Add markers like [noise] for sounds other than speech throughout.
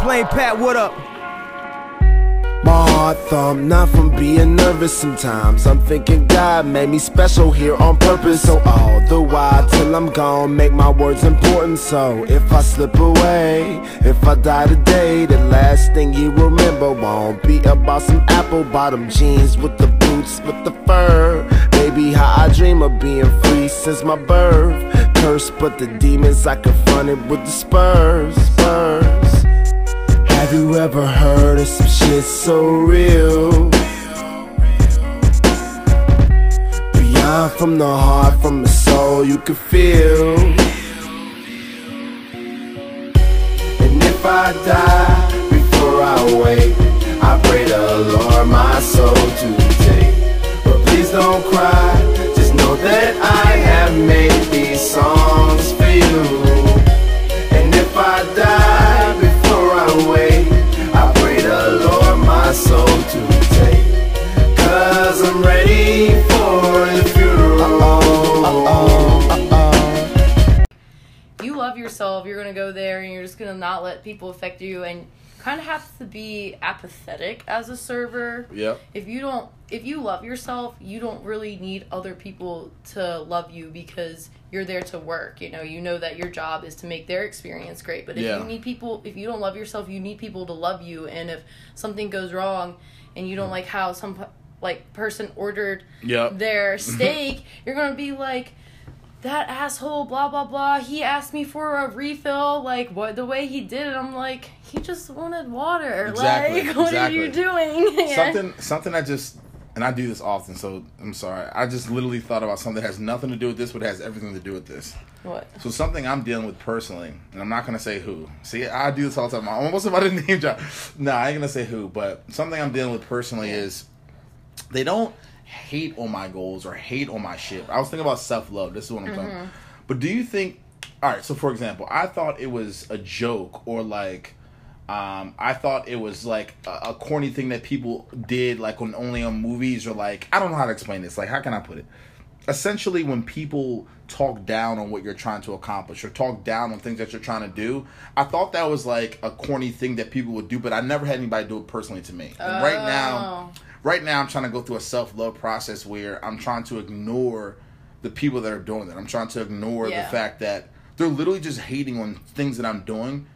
Plain Pat, what up? My heart thump, not from being nervous sometimes. I'm thinking God made me special here on purpose. So all the while till I'm gone, make my words important. So if I slip away, if I die today, the last thing you remember won't be about some apple bottom jeans with the boots, with the fur. Baby, how I dream of being free since my birth. Cursed, but the demons I confronted with the spurs. Have you ever heard of some shit so real? Beyond from the heart, from the soul, you can feel. And if I die there and you're just gonna not let people affect you and kind of have to be apathetic as a server. Yep. If you don't if you love yourself, you don't really need other people to love you because you're there to work. You know, you know that your job is to make their experience great. But if Yeah. you need people if you don't love yourself, you need people to love you and if something goes wrong and you don't like how some like person ordered Yep. their [laughs] steak, you're gonna be like, that asshole, blah blah blah. He asked me for a refill. Like what the way he did it, I'm like, he just wanted water. Exactly, Like [laughs] what are you doing? [laughs] something something I just and I do this often, so I'm sorry. I just literally thought about something that has nothing to do with this, but has everything to do with this. What? So something I'm dealing with personally, and I'm not gonna say who. See, I do this all the time. I'm almost about to [laughs] name drop. No, I ain't gonna say who, but something I'm dealing with personally is they don't hate on my goals or hate on my shit. I was thinking about self love. This is what I'm talking. But do you think? All right. So for example, I thought it was a joke or like. Um, I thought it was like a, a corny thing that people did, like on only on movies or like I don't know how to explain this. Like, how can I put it? essentially when people talk down on what you're trying to accomplish or talk down on things that you're trying to do i thought that was like a corny thing that people would do but i never had anybody do it personally to me and right now right now i'm trying to go through a self-love process where i'm trying to ignore the people that are doing that i'm trying to ignore Yeah. the fact that they're literally just hating on things that i'm doing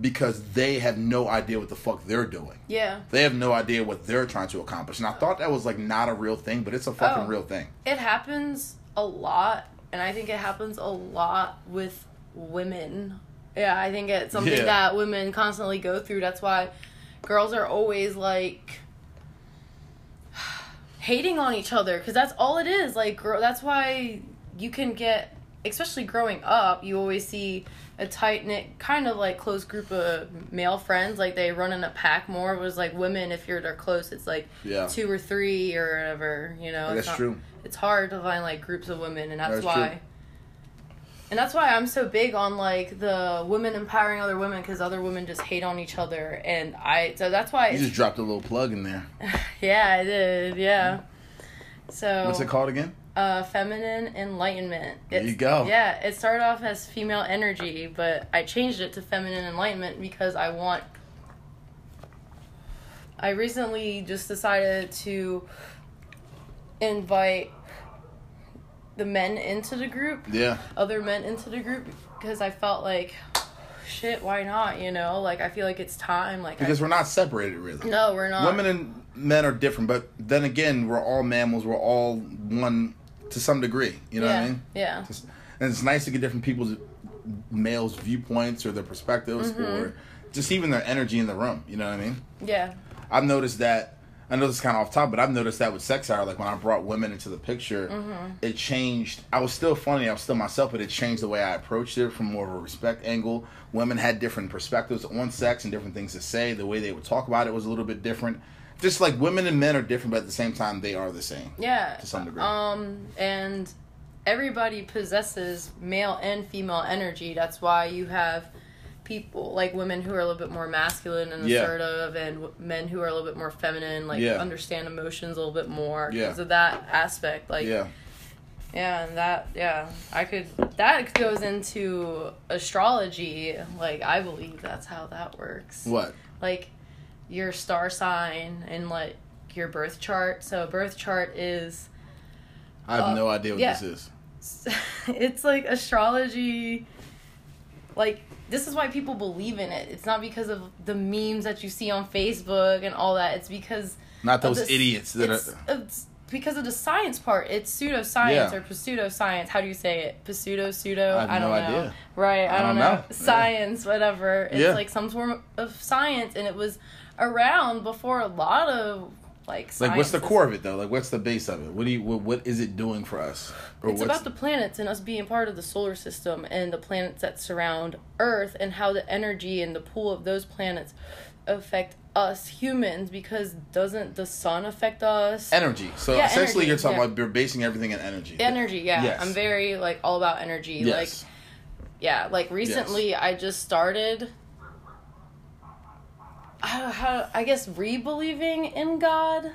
because they have no idea what the fuck they're doing Yeah. they have no idea what they're trying to accomplish and i thought that was like not a real thing but it's a fucking Oh. real thing It happens a lot, and I think it happens a lot with women. Yeah, I think it's something Yeah. that women constantly go through. That's why girls are always like hating on each other because that's all it is. Like, girl, that's why you can get, especially growing up, you always see a tight knit, kind of like close group of male friends. Like they run in a pack more. It was like women, if you're they're close, it's like Yeah. two or three or whatever. You know, That's It's true. It's hard to find like groups of women, and that's, That's why. true. And that's why I'm so big on like the women empowering other women because other women just hate on each other, and I so that's why. You just dropped a little plug in there. [laughs] yeah, I did. Yeah. So What's it called again? uh, feminine enlightenment. There you go. Yeah, it started off as female energy, but I changed it to feminine enlightenment because I want. I recently just decided to invite the men into the group, Yeah. other men into the group, because I felt like, shit, why not? You know, like I feel like it's time. Like, Because I, we're not separated really. no, we're not. Women and men are different, but then again, we're all mammals. We're all one to some degree. You know yeah, what I mean? yeah, And it's nice to get different people's males' viewpoints or their perspectives Mm-hmm. or just even their energy in the room. You know what I mean? yeah, I've noticed that. I know this is kind of off top, but I've noticed that with Sex Hour, like when I brought women into the picture, Mm-hmm. it changed. I was still funny, I was still myself, but it changed the way I approached it from more of a respect angle. Women had different perspectives on sex and different things to say. The way they would talk about it was a little bit different. Just like women and men are different, but at the same time, they are the same. yeah. To some degree. Um, and everybody possesses male and female energy. That's why you have people like women who are a little bit more masculine and Yeah. assertive and w- men who are a little bit more feminine like Yeah. understand emotions a little bit more Yeah. because of that aspect like yeah. yeah, and that yeah, I could that goes into astrology. Like I believe that's how that works. What? Like your star sign and like your birth chart. So a birth chart is I have Uh, no idea what yeah. this is. [laughs] it's like astrology like this is why people believe in it. It's not because of the memes that you see on Facebook and all that. It's because Not those the- idiots that it's, are. it's because of the science part. It's pseudoscience Yeah. or pseudoscience. How do you say it? Pseudo pseudo. I have don't no know. idea. Right. I, I don't, don't know. know. Yeah. Science, whatever. It's Yeah. like some form of science, and it was around before a lot of like. Like, what's the core of it though? Like, what's the base of it? What do you? What, what is it doing for us? Or It's about the planets and us being part of the solar system and the planets that surround Earth and how the energy and the pull of those planets affect us humans because doesn't the sun affect us? energy. So Yeah, essentially, energy, you're talking yeah. about you're basing everything in energy. Energy, yeah. Yes. I'm very like all about energy. Yes. Like yeah, like recently I just started how, how I guess re-believing in God.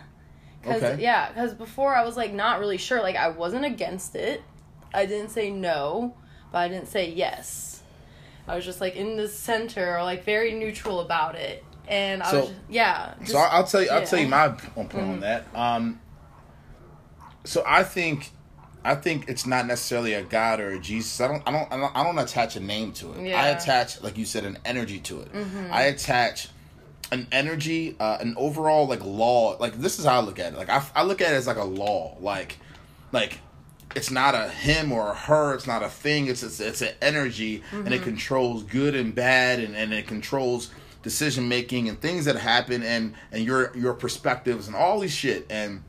Cause Okay. yeah, because before I was like not really sure. Like I wasn't against it. I didn't say no, but I didn't say yes. I was just like in the center, or like very neutral about it, and I So- was just, yeah. Just, so I'll tell you. I'll yeah. tell you my point Mm-hmm. on that. Um, so I think, I think it's not necessarily a God or a Jesus. I don't. I don't. I don't, I don't attach a name to it. I Yeah. Mm-hmm. attach, like you said, an energy to it. I attach an energy, uh, an overall like law. Like this is how I look at it. Like I, I look at it as like a law. Like, like it's not a him or a her. It's not a thing. It's it's, it's an energy, and Mm-hmm. it controls good and bad, and, and it controls decision making and things that happen, and and your your perspectives and all these shit. And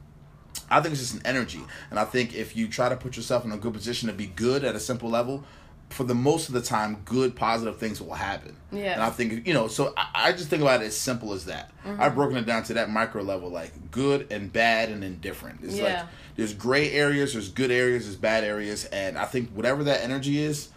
I think it's just an energy, and I think if you try to put yourself in a good position to be good at a simple level. For the most of the time, good positive things will happen. Yeah. And I think you know, so I, I just think about it as simple as that. Mm-hmm. I've broken it down to that micro level, like good and bad and indifferent. It's like Yeah. there's gray areas, there's good areas, there's bad areas, and I think whatever that energy is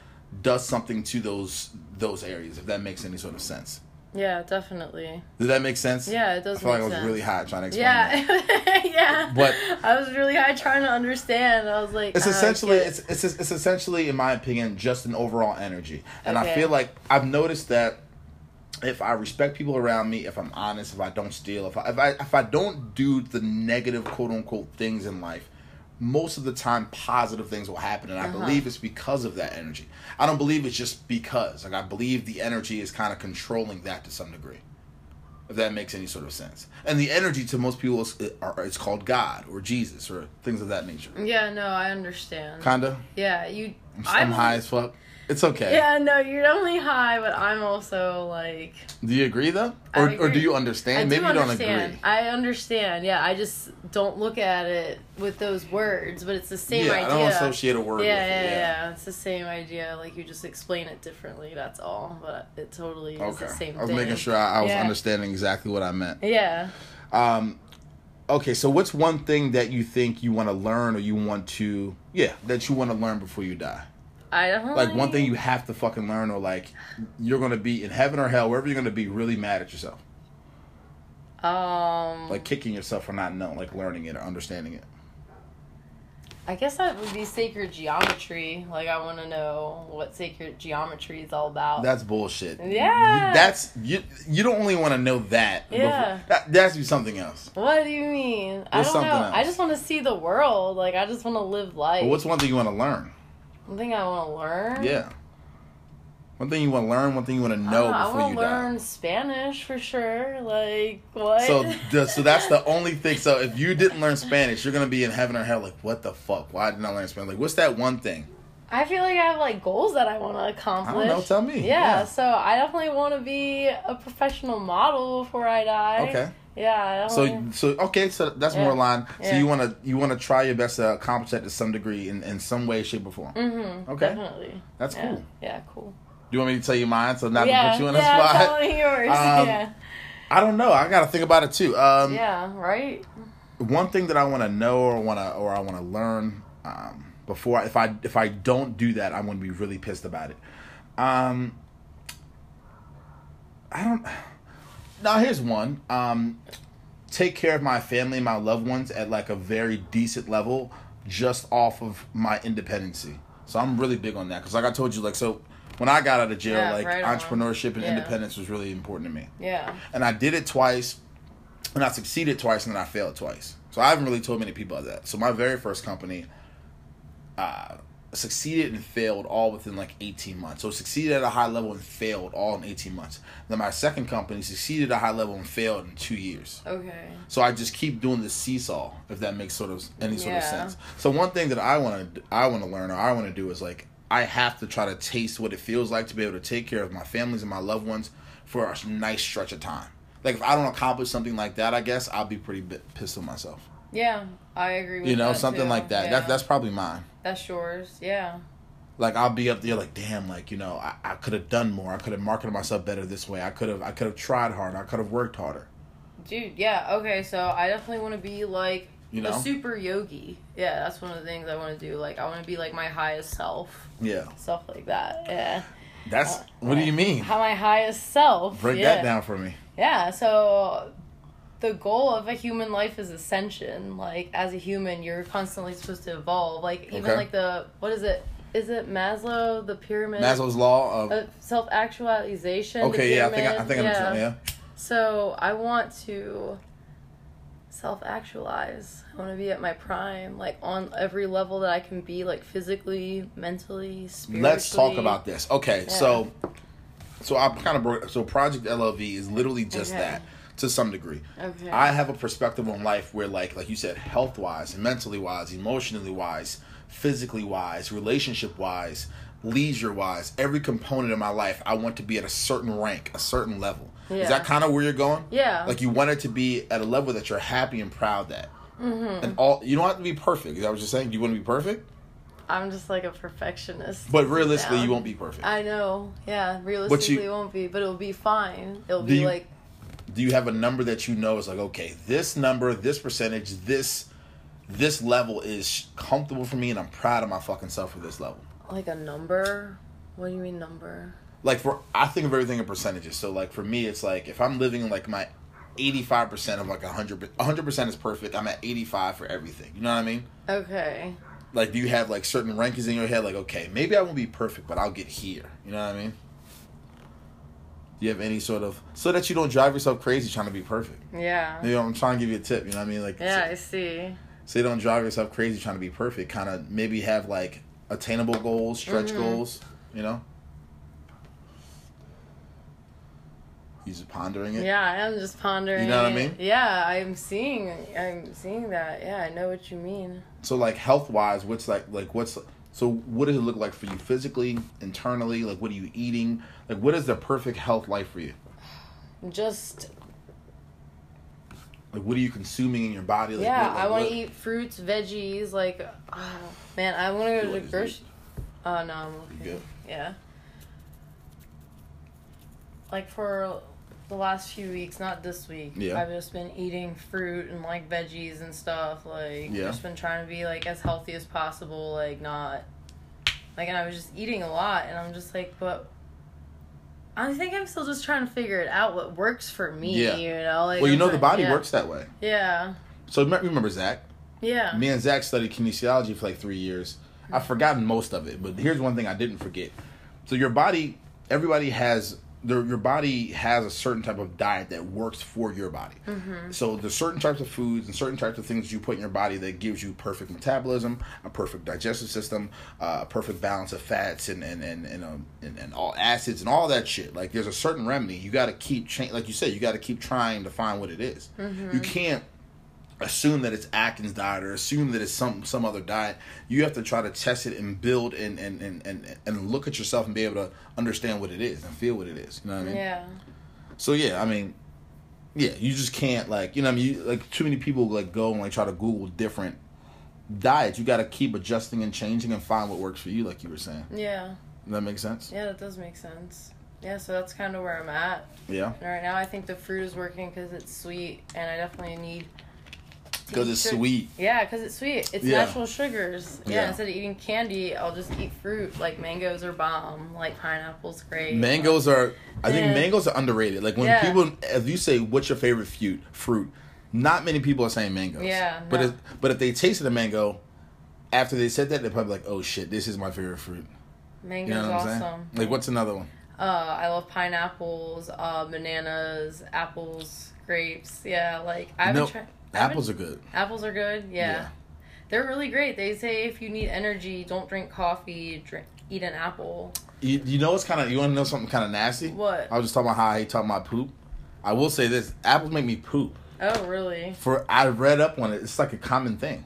does something to those those areas. If that makes any sort of sense. Yeah, definitely. Did that make sense? Yeah, it does I feel like I was sense. really hot trying to explain. Yeah, [laughs] yeah. But- I was really high trying to understand. I was like, It's essentially it's, it's it's essentially, in my opinion, just an overall energy, and I feel like I've noticed that if I respect people around me, if I'm honest, if I don't steal, if I if I if I don't do the negative quote unquote things in life, most of the time positive things will happen, and I Uh-huh. believe it's because of that energy. I don't believe it's just because. Like I believe the energy is kind of controlling that to some degree. If that makes any sort of sense, and the energy to most people is it's called God or Jesus or things of that nature. Yeah, no, I understand. Kinda. yeah, you. I'm, I'm high as fuck. It's okay. Yeah, no, you're only high, but I'm also like. Do you agree though, I or or do you I understand? do Maybe you don't agree. I understand. Yeah, I just don't look at it with those words, but it's the same yeah, idea. I don't associate a word yeah, with yeah, it. yeah, Yeah. It's the same idea. Like you just explain it differently. That's all. But it totally is the same thing. I was thing. making sure I, I was Yeah. understanding exactly what I meant. Yeah. Um, okay, so what's one thing that you think you want to learn or you want to, yeah, that you want to learn before you die? I don't Like one thing you have to fucking learn, or like you're gonna be in heaven or hell, wherever you're gonna be, really mad at yourself, Um. like kicking yourself for not knowing, like learning it or understanding it. I guess that would be sacred geometry. Like I want to know what sacred geometry is all about. That's bullshit. Yeah. That's you. You don't only want to know that. Yeah. Before, that, that has to be something else. what do you mean? I don't know. else? I just want to see the world. Like I just want to live life. But what's one thing you want to learn? One thing I want to learn? Yeah. One thing you want to learn. One thing you want to I know don't I want you to learn die. Spanish for sure. Like what? So, [laughs] so that's the only thing. So, if you didn't learn Spanish, you're gonna be in heaven or hell. Like, what the fuck? Why didn't I learn Spanish? Like, what's that one thing? I feel like I have like goals that I want to accomplish. know, tell me. Yeah, Yeah. so I definitely want to be a professional model before I die. Okay. Yeah. I So, so okay. So that's Yeah. more line. So Yeah. you want to you want to try your best to accomplish that to some degree in, in some way, shape, or form. Mhm, Okay. Definitely. That's Yeah. cool. Yeah. Cool. Do you want me to tell you mine? So not yeah. to put you in yeah. spot. Tell me yours. [laughs] Um, yeah. I don't know. I gotta think about it too. Um, Yeah. Right. one thing that I want to know or want to or I want to learn um, before if I if I don't do that, I'm going to be really pissed about it. Um, I don't. Now here's one. Um, take care of my family, my loved ones at like a very decent level, just off of my independency. So I'm really big on that because, like I told you, like so when I got out of jail, Yeah, like right entrepreneurship and Yeah. independence was really important to me Yeah. and I did it twice, and I succeeded twice, and then I failed twice. So I haven't really told many people that. So my very first company, uh, succeeded and failed all within like eighteen months. So succeeded at a high level and failed all in eighteen months. Then my second company succeeded at a high level and failed in two years. Okay. So I just keep doing the seesaw, if that makes sort of any sort of Yeah. sense. So one thing that I want to I want to learn or I want to do is like I have to try to taste what it feels like to be able to take care of my families and my loved ones for a nice stretch of time. Like if I don't accomplish something like that, I guess I'll be pretty pissed with myself. Yeah, I agree with You know, something too. like that. Yeah. That that's probably mine. That's yours. Yeah. Like I'll be up there like, damn, like you know, I, I could have done more. I could have marketed myself better this way. I could have I could have tried harder. I could have worked harder. Dude, yeah, okay, so I definitely want to be like You know? a super yogi. Yeah, that's one of the things I want to do. Like, I want to be like my highest self. Yeah, Stuff like that. Yeah. that's uh, what do you uh, mean? How my highest self. Break yeah. that down for me. Yeah, so the goal of a human life is ascension. Like, as a human, you're constantly supposed to evolve. Like, even Okay. like the, what is it? Is it Maslow, the pyramid? Maslow's law of Uh, self actualization. Okay, yeah, I think I, I think I'm yeah. yeah. So I want to self actualize. I want to be at my prime, like on every level that I can be, like physically, mentally, spiritually. Let's talk about this. Okay, so so I kind of broke. So Project LLV is literally just Okay. that to some degree. Okay. I have a perspective on life where, like, like you said, health wise, mentally wise, emotionally wise, physically wise, relationship wise, leisure wise, every component of my life, I want to be at a certain rank, a certain level. Is that kind of where you're going? Yeah. Like you want it to be at a level that you're happy and proud at. Mm-hmm. And all you don't have to be perfect. Is that what you're saying? Do you want to be perfect? I'm just like a perfectionist. But realistically, down. you won't be perfect. I know. Yeah, realistically, it won't be, but it'll be fine. It'll be you- like, do you have a number that you know is like okay this number this percentage this this level is comfortable for me and i'm proud of my fucking self for this level? Like a number. What do you mean number? like for i think of everything in percentages. So like for me it's like if i'm living like my 85% of like 100 100% is perfect i'm at 85 for everything. You know what i mean? Okay. like do you have like certain rankings in your head? Like okay maybe i won't be perfect but i'll get here. You know what i mean you have any sort of so that you don't drive yourself crazy trying to be perfect Yeah. you know i'm trying to give you a tip you know what i mean like Yeah, so- I see. so you don't drive yourself crazy trying to be perfect. Kind of maybe have like attainable goals, stretch Mm-hmm. goals. You know. He's just pondering it. Yeah, I am just pondering. You know what I mean? Yeah, I'm seeing. I'm seeing that. Yeah, I know what you mean. So like health wise, what's like like what's so what does it look like for you physically, internally? Like what are you eating? Like what is the perfect health life for you? Just Like what are you consuming in your body? Like, yeah, what- like, I want to eat fruits, veggies. Like, oh, man, I want to go to the grocery. Oh no, I'm You okay. good? Yeah. Like for the last few weeks, not this week. Yeah. I've just been eating fruit and like veggies and stuff. Like, Yeah. just been trying to be like as healthy as possible. Like, not like, and I was just eating a lot, and I'm just like, but. I think I'm still just trying to figure it out what works for me, Yeah. you know? Like Well, you I'm know the body yeah. works that way. Yeah. So remember Zach. Yeah. Me and Zach studied kinesiology for like three years. I've forgotten most of it, but here's one thing I didn't forget. So your body, everybody has your body has a certain type of diet that works for your body. So there's certain types of foods and certain types of things you put in your body that gives you perfect metabolism, a perfect digestive system, uh, a perfect balance of fats and and and and, um, and and all acids and all that shit. Like there's a certain remedy you got to keep cha- like you said you got to keep trying to find what it is. You can't assume that it's Atkins diet or assume that it's some some other diet. You have to try to test it and build and and, and, and, and look at yourself and be able to understand what it is and feel what it is. You know what I mean? Yeah. So yeah, I mean, yeah, you just can't like you know what I mean. You, like too many people like go and like try to Google different diets. You got to keep adjusting and changing and find what works for you. Like you were saying, Yeah. Does that make sense? Yeah, that does make sense. Yeah, so that's kind of where I'm at. Yeah. And right now, I think the fruit is working because it's sweet, and I definitely need because it's sugar. sweet. Yeah, because it's sweet. It's Yeah. natural sugars. Yeah, Yeah. instead of eating candy, I'll just eat fruit. Like mangoes are bomb. Like pineapple's great. Mangoes are, I think mangoes are underrated. Like when Yeah. people, if you say what's your favorite fruit, fruit, not many people are saying mangoes. Yeah, But no. if, but if they tasted a mango, after they said that, they're probably like, oh shit, this is my favorite fruit. Mango's You know awesome. saying? Like what's another one? Uh, I love pineapples, uh, bananas, apples, grapes. Yeah, like I haven't No, tried. Apples are good. Apples are good. Yeah. Yeah. they're really great. They say if you need energy, don't drink coffee. Drink, eat an apple. You, you know what's kind of, you want to know something kind of nasty? What? I was just talking about how I hate talking about poop. I will say this: apples make me poop. Oh, really? For I read up on it, it's like a common thing.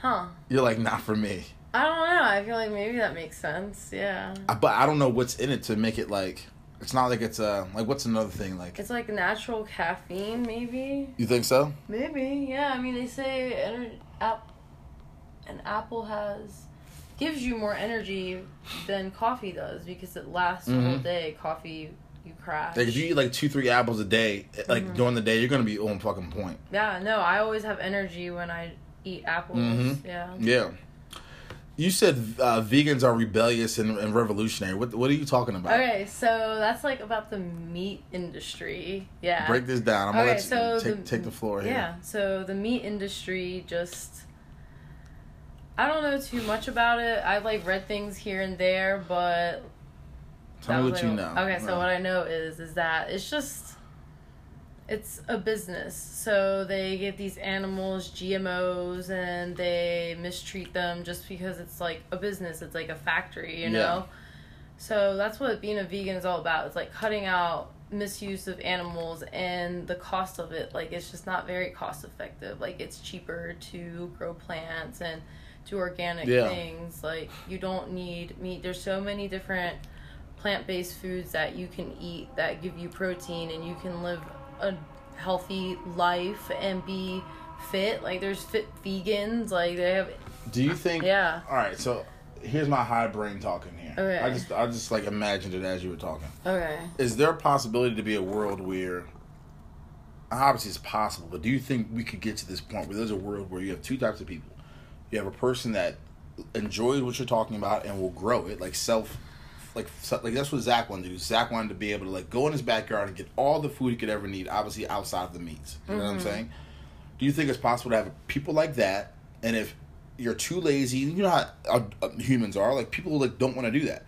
Huh? You're like, not for me. I don't know. I feel like maybe that makes sense. Yeah. But I don't know what's in it to make it like. It's not like it's uh like what's another thing like. It's like natural caffeine, maybe. You think so? Maybe, yeah. I mean, they say ener- ap- an apple has gives you more energy than coffee does because it lasts the whole Mhm. day. Coffee, you crash. Like if you eat like two three apples a day, like Mm-hmm. during the day, you're gonna be on fucking point. yeah, no, I always have energy when I eat apples. Mhm. Yeah. Yeah. You said uh, vegans are rebellious and, and revolutionary. What what are you talking about? Okay, so that's like about the meat industry. Yeah. Break this down. I'm gonna Okay, let you so take, the- take the floor here. Yeah, so the meat industry just I don't know too much about it. I've like read things here and there, but Tell me what you know. Okay, so what I know is is that it's just it's a business. So they give these animals GMOs and they mistreat them just because it's like a business. It's like a factory, you know. Yeah. So that's what being a vegan is all about. It's like cutting out misuse of animals and the cost of it. Like it's just not very cost effective. Like it's cheaper to grow plants and do organic Yeah. things. Like you don't need meat. There's so many different plant-based foods that you can eat that give you protein and you can live a healthy life and be fit. Like there's fit vegans. Like they have Do you think? Yeah. All right. So here's my high brain talking here. Okay. I just I just like imagined it as you were talking. okay. Is there a possibility to be a world where? Obviously, it's possible, but do you think we could get to this point where there's a world where you have two types of people? You have a person that enjoys what you're talking about and will grow it, like self, like like that's what Zach wanted to do. Zach wanted to be able to like go in his backyard and get all the food he could ever need, obviously outside of the meats. You know what I'm saying? Do you think it's possible to have people like that? And if you're too lazy, you know how uh, uh, humans are, like people like don't want to do that.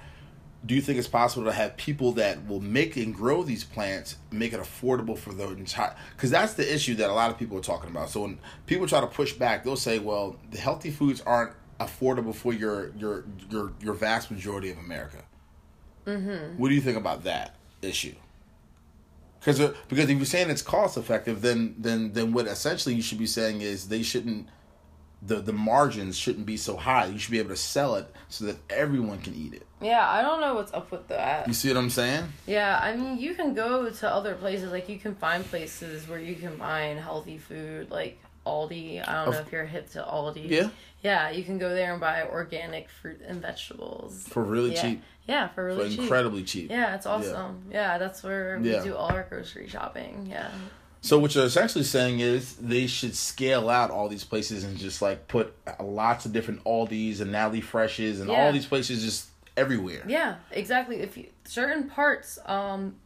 Do you think it's possible to have people that will make and grow these plants, make it affordable for the entire? Because that's the issue that a lot of people are talking about. So when people try to push back, they'll say, "Well, the healthy foods aren't affordable for your your your your vast majority of America." Mm-hmm. What do you think about that issue? Because because if you're saying it's cost effective, then then then what essentially you should be saying is they shouldn't the the margins shouldn't be so high. You should be able to sell it so that everyone can eat it. Yeah, I don't know what's up with that. You see what I'm saying? Yeah, I mean, you can go to other places. Like, you can find places where you can find healthy food, like Aldi. I don't Of- know if you're hip to Aldi. Yeah, Yeah, you can go there and buy organic fruit and vegetables. for really yeah. cheap, Yeah, for for really cheap. incredibly cheap. Yeah, it's awesome. Yeah, that's where we Yeah. do all our grocery shopping. Yeah. So what you're essentially saying is they should scale out all these places and just like put lots of different Aldi's and Natalie Freshes and Yeah. all these places just everywhere. Yeah, exactly. If you certain parts, um,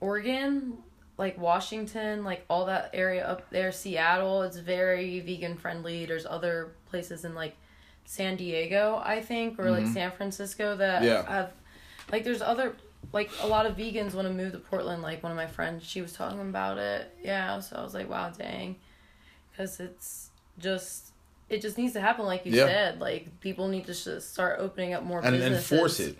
Oregon, like Washington, like all that area up there, Seattle, it's very vegan friendly. There's other places in like San Diego, I think, or like San Francisco that Mm-hmm. Yeah. have, like, there's other. Like a lot of vegans want to move to Portland. Like one of my friends, she was talking about it. Yeah, so I was like, wow, dang, because it's just it just needs to happen, like you Yeah. said. Like people need to just start opening up more and businesses. enforce it.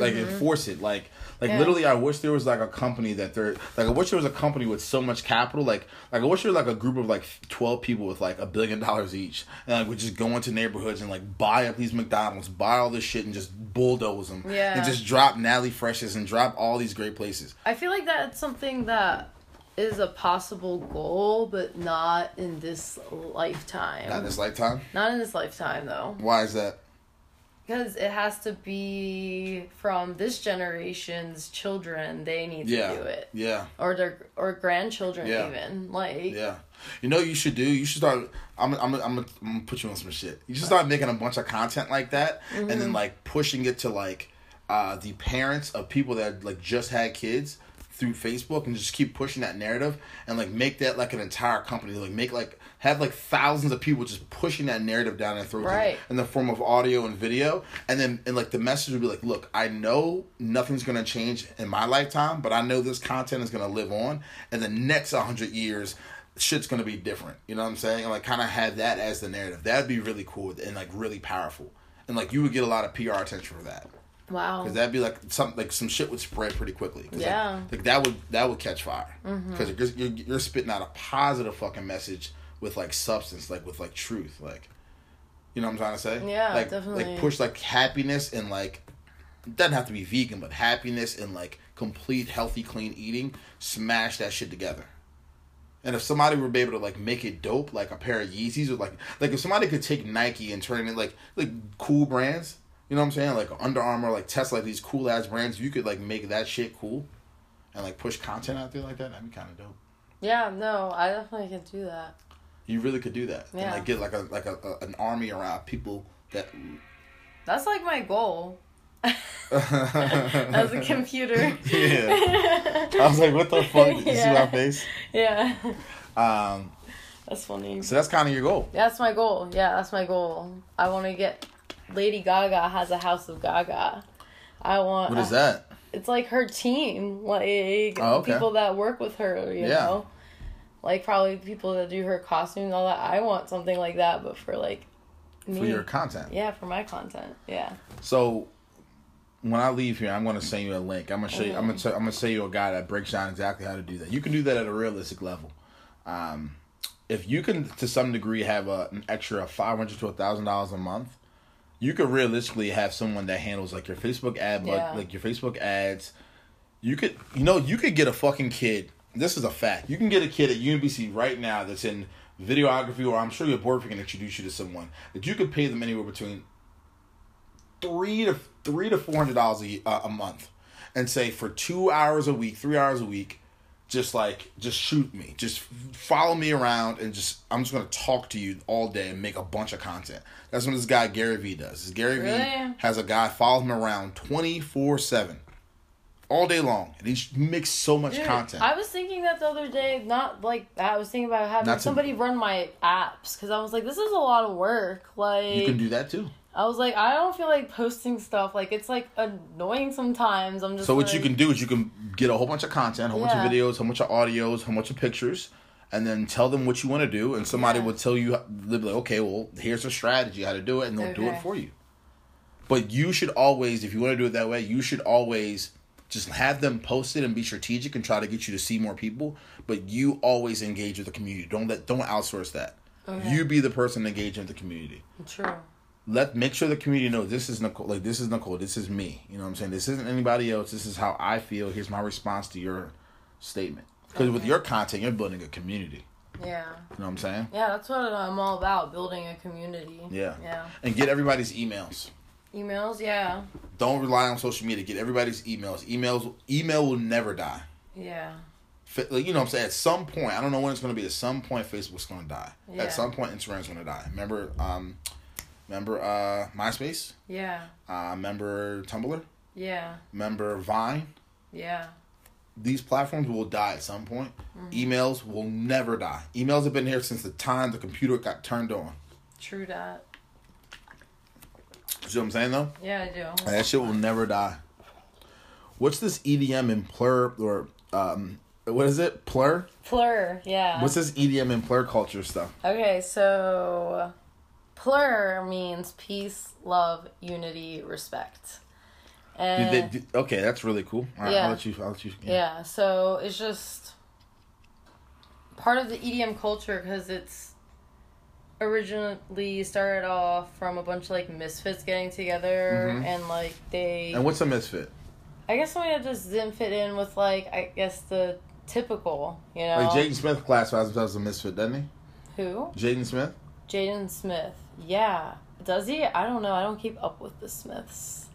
Like mm-hmm. enforce it, like like Yeah. literally. I wish there was like a company that they're like. I wish there was a company with so much capital. Like like I wish there was like a group of like twelve people with like a billion dollars each, and like would just go into neighborhoods and like buy up these McDonald's, buy all this shit, and just bulldoze them. Yeah. and just drop Natalie Freshes and drop all these great places. I feel like that's something that is a possible goal, but not in this lifetime. Not in this lifetime. Not in this lifetime, though, Why is that? Because it has to be from this generation's children. They need to Yeah, do it, yeah, or their or grandchildren Yeah. even. Like, yeah. You know, what you should do. You should start. I'm. I'm. I'm. I'm gonna put you on some shit. You should start making a bunch of content like that, and then like pushing it to like uh, the parents of people that like just had kids through Facebook, and just keep pushing that narrative, and like make that like an entire company. Like make like have like thousands of people just pushing that narrative down their throats Right. in the form of audio and video, and then and like the message would be like, look, I know nothing's gonna change in my lifetime, but I know this content is gonna live on, and the next hundred years, shit's gonna be different. You know what I'm saying? And like kind of have that as the narrative. That'd be really cool and like really powerful, and like you would get a lot of PR attention for that. Wow. Because that'd be like some like some shit would spread pretty quickly. 'Cause, like- Yeah. Like, that would that would catch fire. Mm-hmm. Because you're, you're you're spitting out a positive fucking message with like substance, like with like truth, like. You know what I'm trying to say? Yeah, like, definitely. Like push like happiness and like it doesn't have to be vegan, but happiness and like complete healthy, clean eating. Smash that shit together. And if somebody were able to like make it dope, like a pair of Yeezys, or like like if somebody could take Nike and turn it like like cool brands, you know what I'm saying? Like Under Armour, like Tesla, like these cool ass brands, you could like make that shit cool, and like push content out there like that. That'd be kind of dope. yeah, no, I definitely can do that. You really could do that, and like get like a like a, a an army around people that. That's like my goal. [laughs] As a computer. yeah, I was like, what the fuck? Did you see my face? Yeah. Um, That's funny. so that's kind of your goal. That's my goal. Yeah, that's my goal. I want to get. Lady Gaga has a Haus of Gaga. I want. What is that? It's like her team, like Oh, okay. people that work with her. You Yeah. know, like probably people that do her costumes, all that. I want something like that, but for like me. For your content. yeah, for my content. Yeah. So when I leave here, I'm going to send you a link. I'm going to show you. I'm going to. I'm going to show you a guy that breaks down exactly how to do that. You can do that at a realistic level. Um, if you can, to some degree, have a, an extra five hundred to thousand dollars a month, you could realistically have someone that handles like your Facebook ad, Yeah. like your Facebook ads. You could, you know, you could get a fucking kid. This is a fact. You can get a kid at UMBC right now that's in videography, or I'm sure your boyfriend can introduce you to someone that you could pay them anywhere between three to three to four hundred dollars a, uh, a month, and say for two hours a week, three hours a week, just like just shoot me, just follow me around, and just I'm just gonna talk to you all day and make a bunch of content. That's what this guy Gary Vee does. This Gary Vee Really? has a guy follow him around twenty four seven, all day long, and he makes so much Dude, content. I was thinking that the other day, not like that. I was thinking about having to- somebody run my apps because I was like, this is a lot of work. Like, you can do that too. I was like, I don't feel like posting stuff. Like, it's like annoying sometimes. I'm just So what you can do is you can get a whole bunch of content, a whole bunch of videos, a whole bunch of audios, a whole bunch of pictures, and then tell them what you want to do, and somebody Yeah. will tell you, they'll be like, okay, well, here's a strategy how to do it, and they'll do it for you. But you should always, if you want to do it that way, you should always just have them posted and be strategic and try to get you to see more people. But you always engage with the community. Don't let don't outsource that. Okay. You be the person engaging with the community True. let make sure the community knows this is Nicole. Like this is Nicole. This is me. You know what I'm saying? This isn't anybody else. This is how I feel. Here's my response to your statement. Because with your content, you're building a community. Yeah. You know what I'm saying? Yeah, that's what um, I'm all about. Building a community. Yeah. Yeah. And get everybody's emails. Emails. Yeah. Don't rely on social media. Get everybody's emails. Emails. Email will never die. Yeah. Like, you know what I'm saying? At some point, I don't know when it's going to be. At some point, Facebook's going to die. Yeah. At some point, Instagram's going to die. Remember, um, remember uh, MySpace. Yeah. Uh, remember Tumblr. Yeah. Remember Vine. Yeah. these platforms will die at some point. Emails will never die. Emails have been here since the time the computer got turned on. True that. See what I'm saying though? Yeah, I do. That shit will never die. What's this EDM and plur or um what is it? Plur? Plur. Yeah. What's this EDM and plur culture stuff? Okay, so plur means peace, love, unity, respect. Did And they, did- okay, that's really cool. Right, Yeah. I'll let you. I'll let you. yeah, so it's just part of the EDM culture because it's originally started off from a bunch of like misfits getting together Mhm. and like they And what's a misfit? I guess somebody that just didn't fit in with like I guess the typical, you know. Like Jaden Smith classifies himself as a misfit, doesn't he? Who? Jaden Smith. Jaden Smith. Yeah. Does he? I don't know. I don't keep up with the Smiths.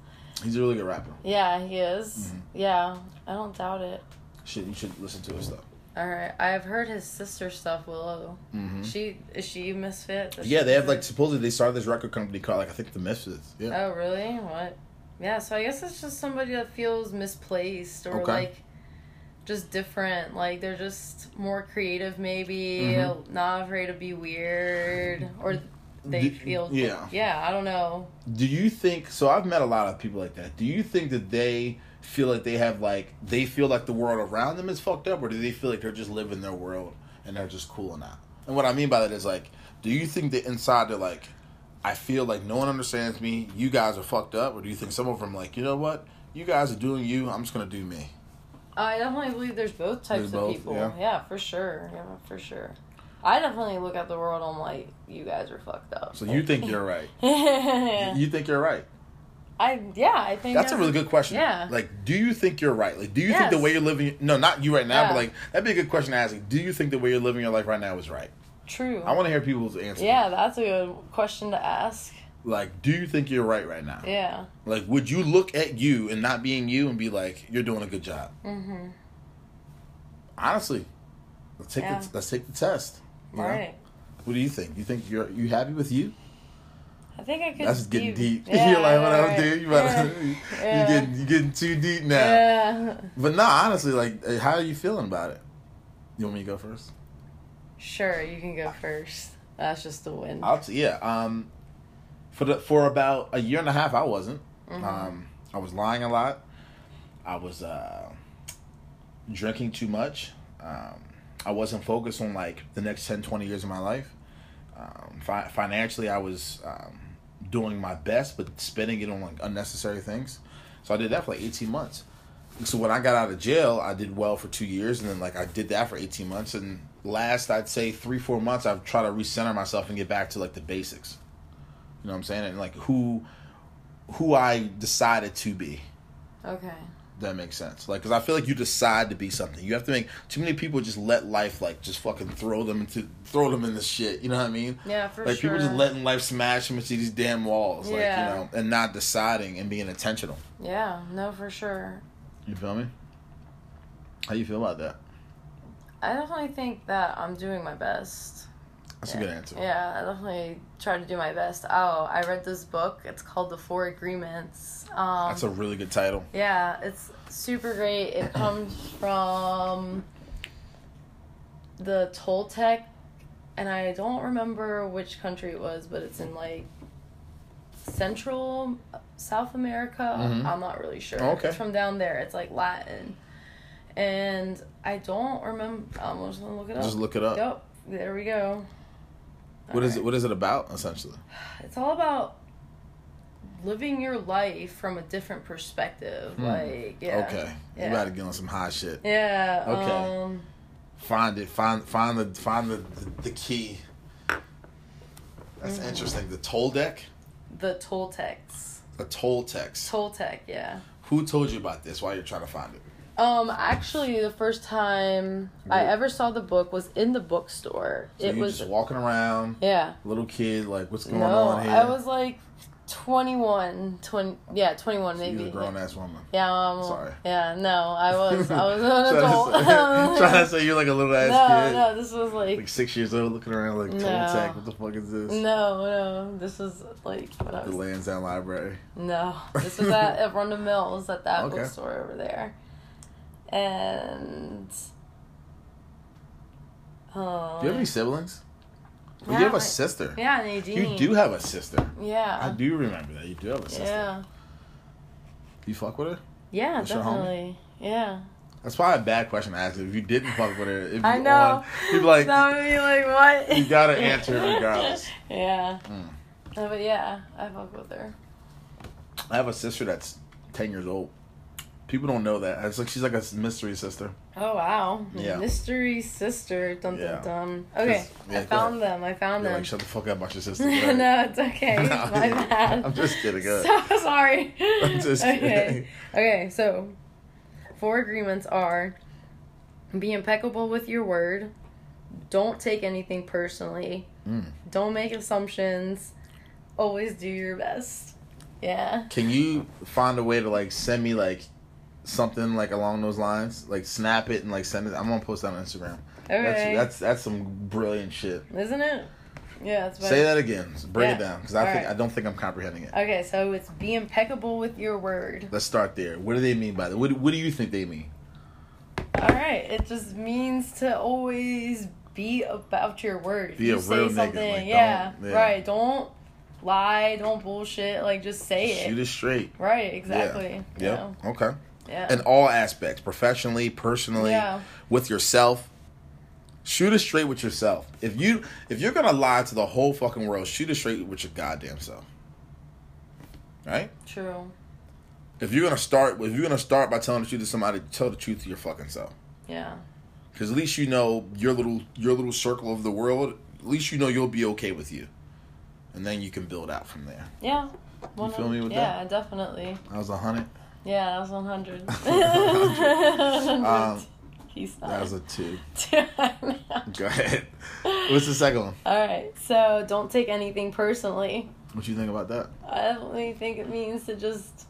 He's a really good rapper. Yeah, he is. Mhm. Yeah, I don't doubt it. Shit, you should listen to his stuff. All right. I've heard his sister stuff, Willow. hmm She is she Misfit? Does Yeah, she they have like supposedly they started this record company called like I think the Misfits. Yeah. Oh really? What? Yeah. So I guess it's just somebody that feels misplaced or Okay. like just different. Like they're just more creative, maybe Mhm. not afraid to be weird, or they Do- feel. yeah. Yeah. I don't know. Do you think so? I've met a lot of people like that. Do you think that they feel like they have like they feel like the world around them is fucked up, or do they feel like they're just living their world and they're just cool now? And what I mean by that is like, do you think that inside they're like, I feel like no one understands me. You guys are fucked up, or do you think some of them like, you know what? You guys are doing you. I'm just gonna do me. I definitely believe there's both types There's of both, people. yeah. Yeah. for sure. Yeah, for sure. I definitely look at the world. I'm like, you guys are fucked up. So you think you're right? yeah. [laughs] You think you're right? I yeah. I think That's a really good question. Yeah. Like, do you think you're right? Like, do you think the way you're living? No, not you right now, Yeah. but like that'd be a good question to ask. Like, do you think the way you're living your life right now is right? True. I want to hear people's answers. yeah, that's a good question to ask. Like, do you think you're right right now? Yeah. Like, would you look at you and not being you and be like, you're doing a good job? Mm-hmm. Honestly, let's take Yeah. the, let's take the test. you know? Right. What do you think? You think you're you happy with you? I think I could. That's getting be- deep. [laughs] Yeah, you're like, what right. dude? You better, Yeah. [laughs] you Yeah. getting you getting too deep now. Yeah. But no, honestly, like, uh, how are you feeling about it? You want me to go first? Sure, you can go first. That's just the win. I'll t- yeah. Um, for the for about a year and a half, I wasn't. Mhm. Um, I was lying a lot. I was uh, drinking too much. Um, I wasn't focused on like the next 10, 20 years of my life. Um, fi- financially, I was um, doing my best, but spending it on like unnecessary things. So I did that for like eighteen months. So when I got out of jail, I did well for two years, and then like I did that for eighteen months. And last, I'd say three, four months, I've tried to recenter myself and get back to like the basics. You know what I'm saying? And like who, who I decided to be. okay. That makes sense. Like, cause I feel like you decide to be something. You have to make too many people just let life like just fucking throw them into throw them in the shit. You know what I mean? Yeah, for like sure. people just letting life smash them into these damn walls. Like Yeah. you know, and not deciding and being intentional. Yeah, no, for sure. You feel me? How you feel about that? I definitely think that I'm doing my best. That's yeah. a good answer. Yeah, I definitely try to do my best. Oh, I read this book. It's called The Four Agreements. Um, That's a really good title. Yeah, it's super great. It comes from the Toltec, and I don't remember which country it was, but it's in like Central South America. Mhm. I'm not really sure. Oh, okay. It's from down there. It's like Latin, and I don't remember. I'm just gonna look it up. Just look it up. Yep, there we go. What is it? What is it about essentially? It's all about living your life from a different perspective. Hmm. Like, yeah. Okay, Yeah. you gotta get on some high shit. Yeah. Okay. Um, Find it. Find find the find the the, the key. That's Mhm. interesting. The toll deck. the Toltecs. The toll text. Toltec, yeah. Who told you about this? Why you're trying to find it? Um, actually, the first time I ever saw the book was in the bookstore. So it was, just walking around, yeah. little kid, like what's going No, on here? I was like 21, 20, yeah, 21 So you maybe. was a grown ass woman. Yeah, um, Sorry. Yeah, no, I was, I was an [laughs] trying, adult. to say, [laughs] trying to say you're like a little ass [laughs] no, kid, no, no, this was like, like six years old, looking around like No. What the fuck is this? no, no, this was like when I The Lansdowne Library. No, this was at, at Mills at that Okay. bookstore over there, and Do you have any siblings? Well, you have a sister. yeah, Nadine. You do have a sister. yeah, I do remember that. You do have a sister. yeah, You fuck with her? yeah, That's definitely, yeah. That's probably a bad question to ask. If you didn't fuck with her, if you I know. on, you'd be like, [laughs] that would be like what? you gotta answer regardless. [laughs] yeah, Mm. But yeah, I fuck with her. I have a sister that's ten years old. People don't know that. It's like she's like a mystery sister. Oh wow, Yeah. mystery sister. Dun Yeah. dun dun. Okay, yeah, I found them. I found You're them. like, shut the fuck up about your sister. [laughs] No, it's okay. [laughs] No, My bad. [laughs] I'm just kidding. Ahead. So sorry. I'm just okay. kidding. Okay, so four agreements are be impeccable with your word, don't take anything personally, Mm. don't make assumptions, always do your best. Yeah. Can you find a way to like send me like something like along those lines. Like snap it and like send it. I'm gonna post that on Instagram. Okay. That's that's that's some brilliant shit. Isn't it? Yeah, it's Say that again. Break it down because I All think right. I don't think I'm comprehending it. Okay, so it's be impeccable with your word. Let's start there. What do they mean by that? What, what do you think they mean? All right, it just means to always be about your word. Be you a say real nigga, something, like, yeah, yeah. right. Don't lie. Don't bullshit. Like just say it. Shoot it straight. Right. Exactly. Yeah. Yep. Okay. Yeah. In all aspects, professionally, personally, Yeah. with yourself. Shoot it straight with yourself. If you if you're gonna lie to the whole fucking world, shoot it straight with your goddamn self. Right? True. If you're gonna start, if you're gonna start by telling the truth to somebody, tell the truth to your fucking self. Yeah. Because at least you know your little your little circle of the world. At least you know you'll be okay with you, and then you can build out from there. Yeah. You feel me with that? yeah, definitely. I was a hundred. Yeah, that was 100. [laughs] [laughs] Um, He's not. that was a two. [laughs] Go ahead. What's the second one? All right. so don't take anything personally. What do you think about that? I definitely think it means to just.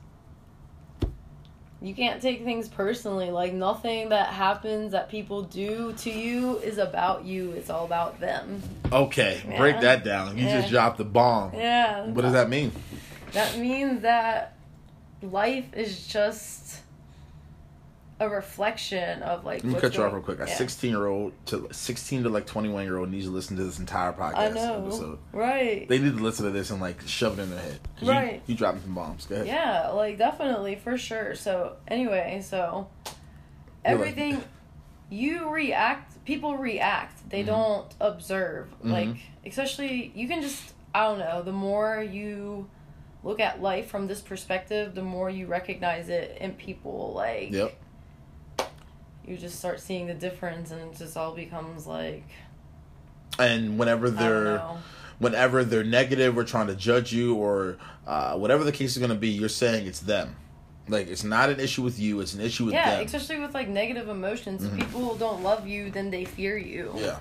You can't take things personally. Like, nothing that happens that people do to you is about you, it's all about them. Okay, Yeah. break that down. You just dropped the bomb. Yeah. What does that mean? That means that life is just a reflection of like. Let me cut you off real quick. A 16 year old to 16 to like 21 year old needs to listen to this entire podcast I know. episode. Right. They need to listen to this and like shove it in their head. Right. You, dropping some bombs. Go ahead. Yeah, like definitely for sure. So anyway, so You're like- everything [laughs] you react, people react. They Mhm. don't observe. Mhm. Like especially you can just I don't know, the more you look at life from this perspective, the more you recognize it in people like Yep. you just start seeing the difference and it just all becomes like And whenever they're whenever they're negative or trying to judge you or uh, whatever the case is going to be, you're saying it's them. Like it's not an issue with you; it's an issue with Yeah, them. especially with like negative emotions. If Mhm. people don't love you, then they fear you. Yeah.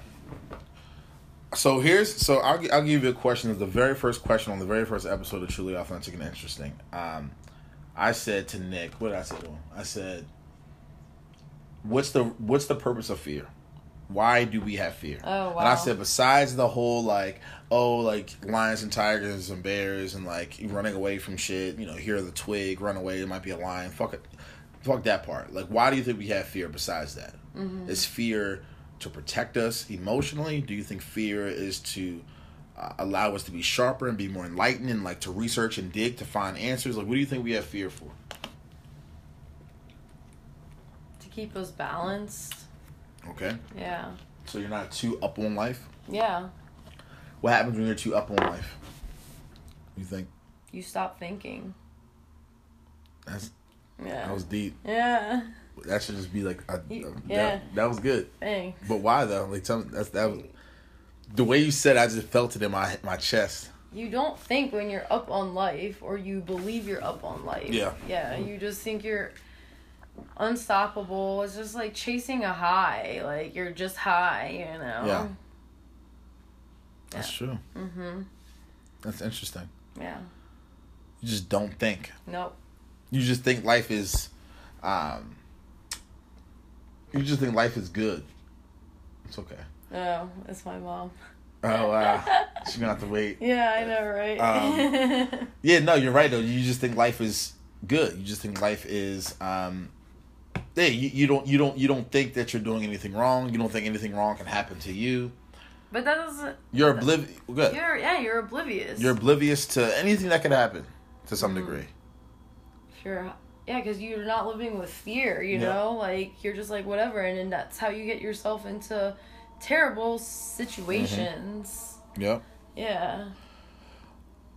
So here's so I'll I'll give you a question. The very first question on the very first episode of Truly Authentic and Interesting. Um, I said to Nick, what did I say to him? I said, "What's the what's the purpose of fear? Why do we have fear?" Oh, wow! And I said, besides the whole like, oh, like lions and tigers and bears and like running away from shit. You know, hear the twig, run away. It might be a lion. Fuck it. Fuck that part. Like, why do you think we have fear? Besides that, Mm-hmm. is fear to protect us emotionally? Do you think fear is to uh, allow us to be sharper and be more enlightened and like to research and dig to find answers? Like, what do you think we have fear for? To keep us balanced. Okay, Yeah. so you're not too up on life. Yeah. What happens when you're too up on life? You think You stop thinking. that's Yeah. that was deep. yeah. That should just be like You- a- yeah. that, that was good. Thanks. But why though? Like tell me that's that was the way you said. I just felt it in my my chest. You don't think when you're up on life or you believe you're up on life. Yeah. Yeah. You just think you're unstoppable. It's just like chasing a high. Like you're just high, you know? Yeah. That's true. Mm-hmm. That's interesting. Yeah. You just don't think. Nope. You just think life is, um. You just think life is good. It's okay. Oh, it's my mom. Oh wow, [laughs] she's gonna have to wait. Yeah, I know, right? Um, [laughs] Yeah, no, you're right though. You just think life is good. You just think life is um hey, you, you don't you don't you don't think that you're doing anything wrong. You don't think anything wrong can happen to you. but that doesn't. You're oblivious good. You're yeah, you're oblivious. You're oblivious to anything that could happen to some Mhm. degree. Sure. Yeah, because you're not living with fear, you Yeah. know? Like, you're just like, whatever. And then that's how you get yourself into terrible situations. Mm-hmm. Yep. Yeah.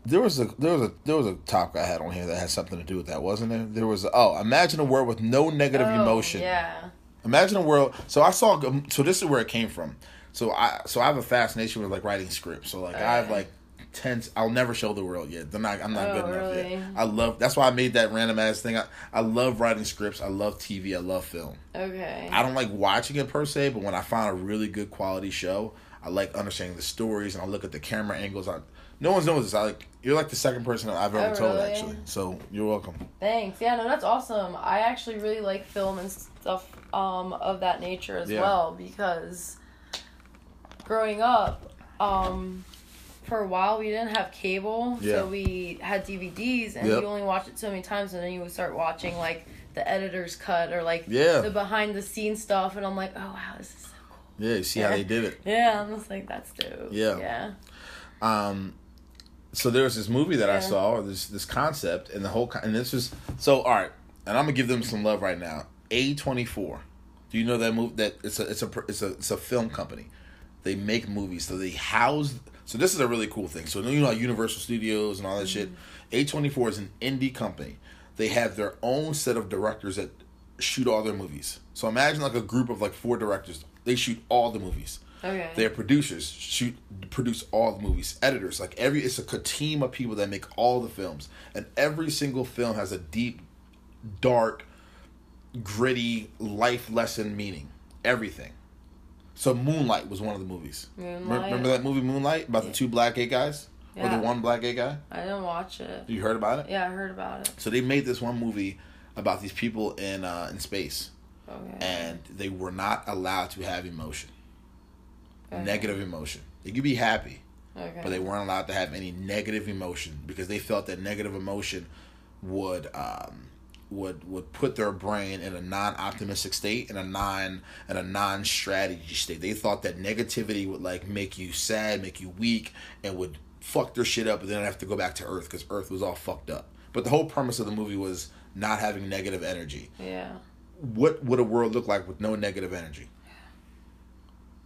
There was a there was a there was a topic I had on here that had something to do with that, wasn't there? There was oh, imagine a world with no negative Oh, emotion. Yeah. Imagine a world. So I saw. Um, so this is where it came from. So I so I have a fascination with like writing scripts. So like I have like ten. I'll never show the world yet. They're not. I'm not Oh, good enough really? yet. I love. That's why I made that random ass thing. I, I love writing scripts. I love TV. I love film. Okay. I don't like watching it per se, but when I find a really good quality show, I like understanding the stories and I look at the camera angles. I no one's knows this. I like You're like the second person I've ever Oh, told, really? actually. So you're welcome. Thanks. Yeah, no, that's awesome. I actually really like film and stuff um, of that nature as Yeah. well because growing up, um, for a while we didn't have cable, Yeah. so we had DVDs, and Yep. you only watch it so many times, and then you would start watching like the editor's cut or like Yeah. the behind the scenes stuff, and I'm like, oh wow, this is so cool. Yeah, you see how they did it. [laughs] Yeah, I'm just like that's dope. Yeah. Yeah. Um, so there was this movie that I saw, or this this concept, and the whole con- and this was so all right. And I'm gonna give them some love right now. A twenty four. Do you know that movie? That it's a it's a it's a it's a film company. They make movies, so they house. So this is a really cool thing. So you know, Universal Studios and all that shit. A twenty four is an indie company. They have their own set of directors that shoot all their movies. So imagine like a group of like four directors. They shoot all the movies. Okay. They're producers, shoot, produce all the movies. Editors, like every, it's a team of people that make all the films, and every single film has a deep, dark, gritty life lesson meaning. Everything. So Moonlight was one of the movies. Remember, Moonlight. remember that movie Moonlight about the two black gay guys, or the one black gay guy? I didn't watch it. You heard about it? Yeah, I heard about it. So they made this one movie about these people in uh, in space, Okay. and they were not allowed to have emotion, Okay. negative emotion. They could be happy, Okay. but they weren't allowed to have any negative emotion because they felt that negative emotion would um, would would put their brain in a non optimistic state in a non and a non strategy state. They thought that negativity would like make you sad, make you weak, and would fuck their shit up, and then i have to go back to Earth because Earth was all fucked up. But the whole premise of the movie was not having negative energy. yeah. What would a world look like with no negative energy?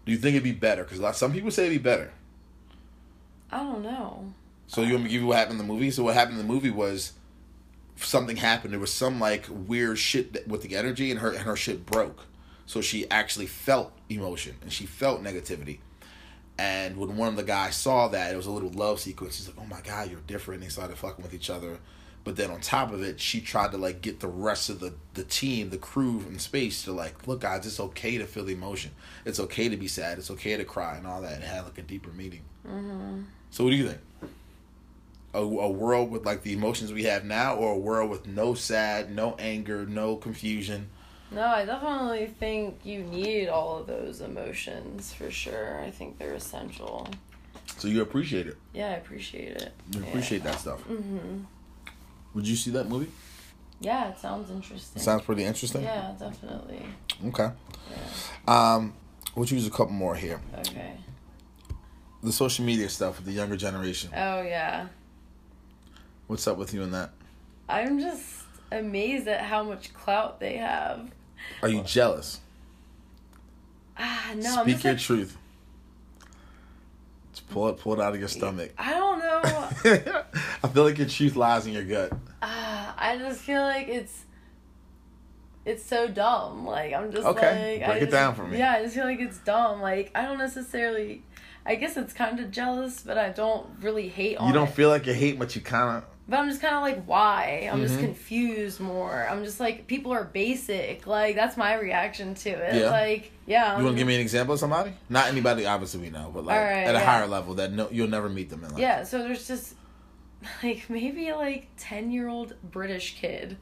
Do you think it'd be better? Because some people say it'd be better. I don't know. So you want me to give you what happened in the movie? So what happened in the movie was something happened. There was some like weird shit that, with the energy, and her and her shit broke. So she actually felt emotion and she felt negativity. And when one of the guys saw that, it was a little love sequence. He's like, "Oh my god, you're different." And they started fucking with each other. But then on top of it, she tried to like get the rest of the the team, the crew from space to like, "Look, guys, it's okay to feel emotion. It's okay to be sad. It's okay to cry and all that." It had like a deeper meaning. Mm-hmm. So what do you think? A, a world with like the emotions we have now, or a world with no sad, no anger, no confusion? No, I definitely think you need all of those emotions for sure. I think they're essential. So you appreciate it. Yeah, I appreciate it. You Yeah. appreciate that stuff. Mm-hmm. Would you see that movie? Yeah, it sounds interesting. Sounds pretty interesting. Yeah, definitely. Okay. Yeah. Um, we'll choose a couple more here. Okay. The social media stuff with the younger generation. Oh yeah. What's up with you in that? I'm just amazed at how much clout they have. Are you jealous? Ah, no. I'm Speak just your like, truth. Just pull it, pull it out of your stomach. I don't know. [laughs] I feel like your truth lies in your gut. Ah, I just feel like it's it's so dumb. Like I'm just Okay, like break I it just- down for me. Yeah, I just feel like it's dumb. Like I don't necessarily. I guess it's kind of jealous, but I don't really hate on You don't it. feel like you hate, but you kind of. But I'm just kind of like, why? I'm just Mhm. confused more. I'm just like, people are basic. Like that's my reaction to it. Yeah. Like yeah. You want to give me an example of somebody? Not anybody, obviously we know, but like right, at a yeah. higher level that no, you'll never meet them in life. Yeah, so there's just [laughs] like maybe like 10 year old British kid.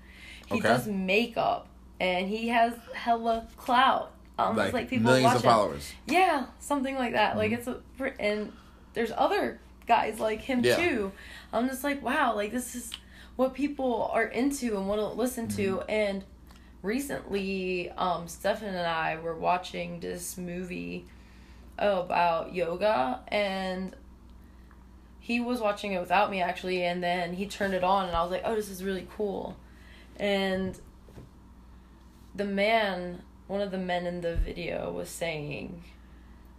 He Okay. does makeup and he has hella clout. Um, like, like people millions of followers. Yeah, something like that. Like Mhm. it's a and there's other guys like him Yeah. too. I'm just like, wow, like this is what people are into and want to listen to. Mm-hmm. And recently, um, Stefan and I were watching this movie about yoga, and he was watching it without me actually, and then he turned it on, and I was like, oh, this is really cool. And the man, one of the men in the video, was saying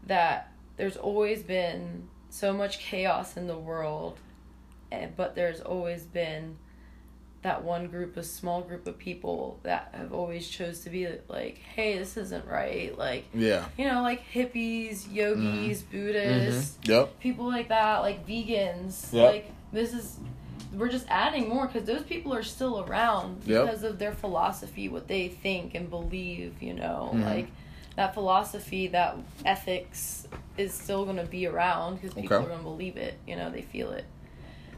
that there's always been so much chaos in the world, but there's always been that one group, a small group of people that have always chose to be like, hey, this isn't right. Like, Yeah. you know, like hippies, yogis, Buddhists, Mhm. Yep. people like that, like vegans. Yep. Like, this is, we're just adding more because those people are still around Yep. because of their philosophy, what they think and believe, you know, Mhm. like that philosophy, that ethics is still going to be around because people Okay. are going to believe it, you know, they feel it.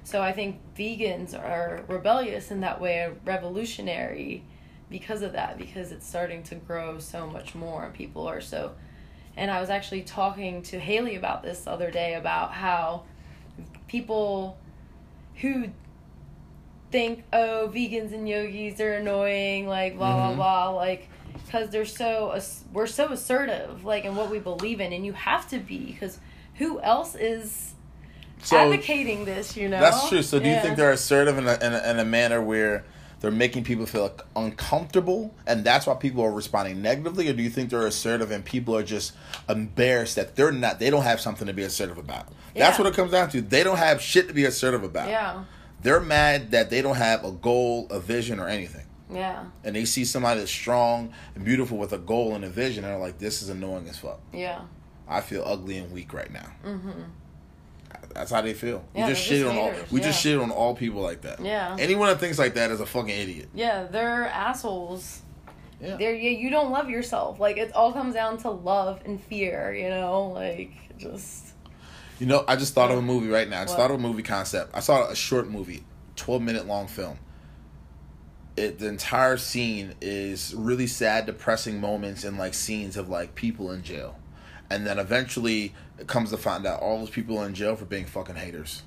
So I think vegans are rebellious in that way, revolutionary because of that, because it's starting to grow so much more. and People are so. And I was actually talking to Haley about this the other day about how people who think, oh, vegans and yogis are annoying, like blah Mhm. blah blah, like because they're so we're so assertive, like in what we believe in, and you have to be because who else is So advocating this? You know, that's true. So do you think they're assertive in a, in a in a manner where they're making people feel uncomfortable, and that's why people are responding negatively, or do you think they're assertive and people are just embarrassed that they're not, they don't have something to be assertive about? That's Yeah. what it comes down to. They don't have shit to be assertive about. Yeah, They're mad that they don't have a goal, a vision, or anything. yeah, and they see somebody that's strong and beautiful with a goal and a vision, and they're like, "This is annoying as fuck. yeah. I feel ugly and weak right now." Mm-hmm. That's how they feel. Yeah, we just shit on all. We just shit on all people like that. Yeah. Anyone that thinks like that is a fucking idiot. Yeah, they're assholes. Yeah. They're yeah, you don't love yourself. Like it all comes down to love and fear, you know? Like just You know, I just thought of a movie right now. I just What? thought of a movie concept. I saw a short movie, twelve minute long film. It the entire scene is really sad, depressing moments and like scenes of like people in jail, and then eventually it comes to find out all those people are in jail for being fucking haters.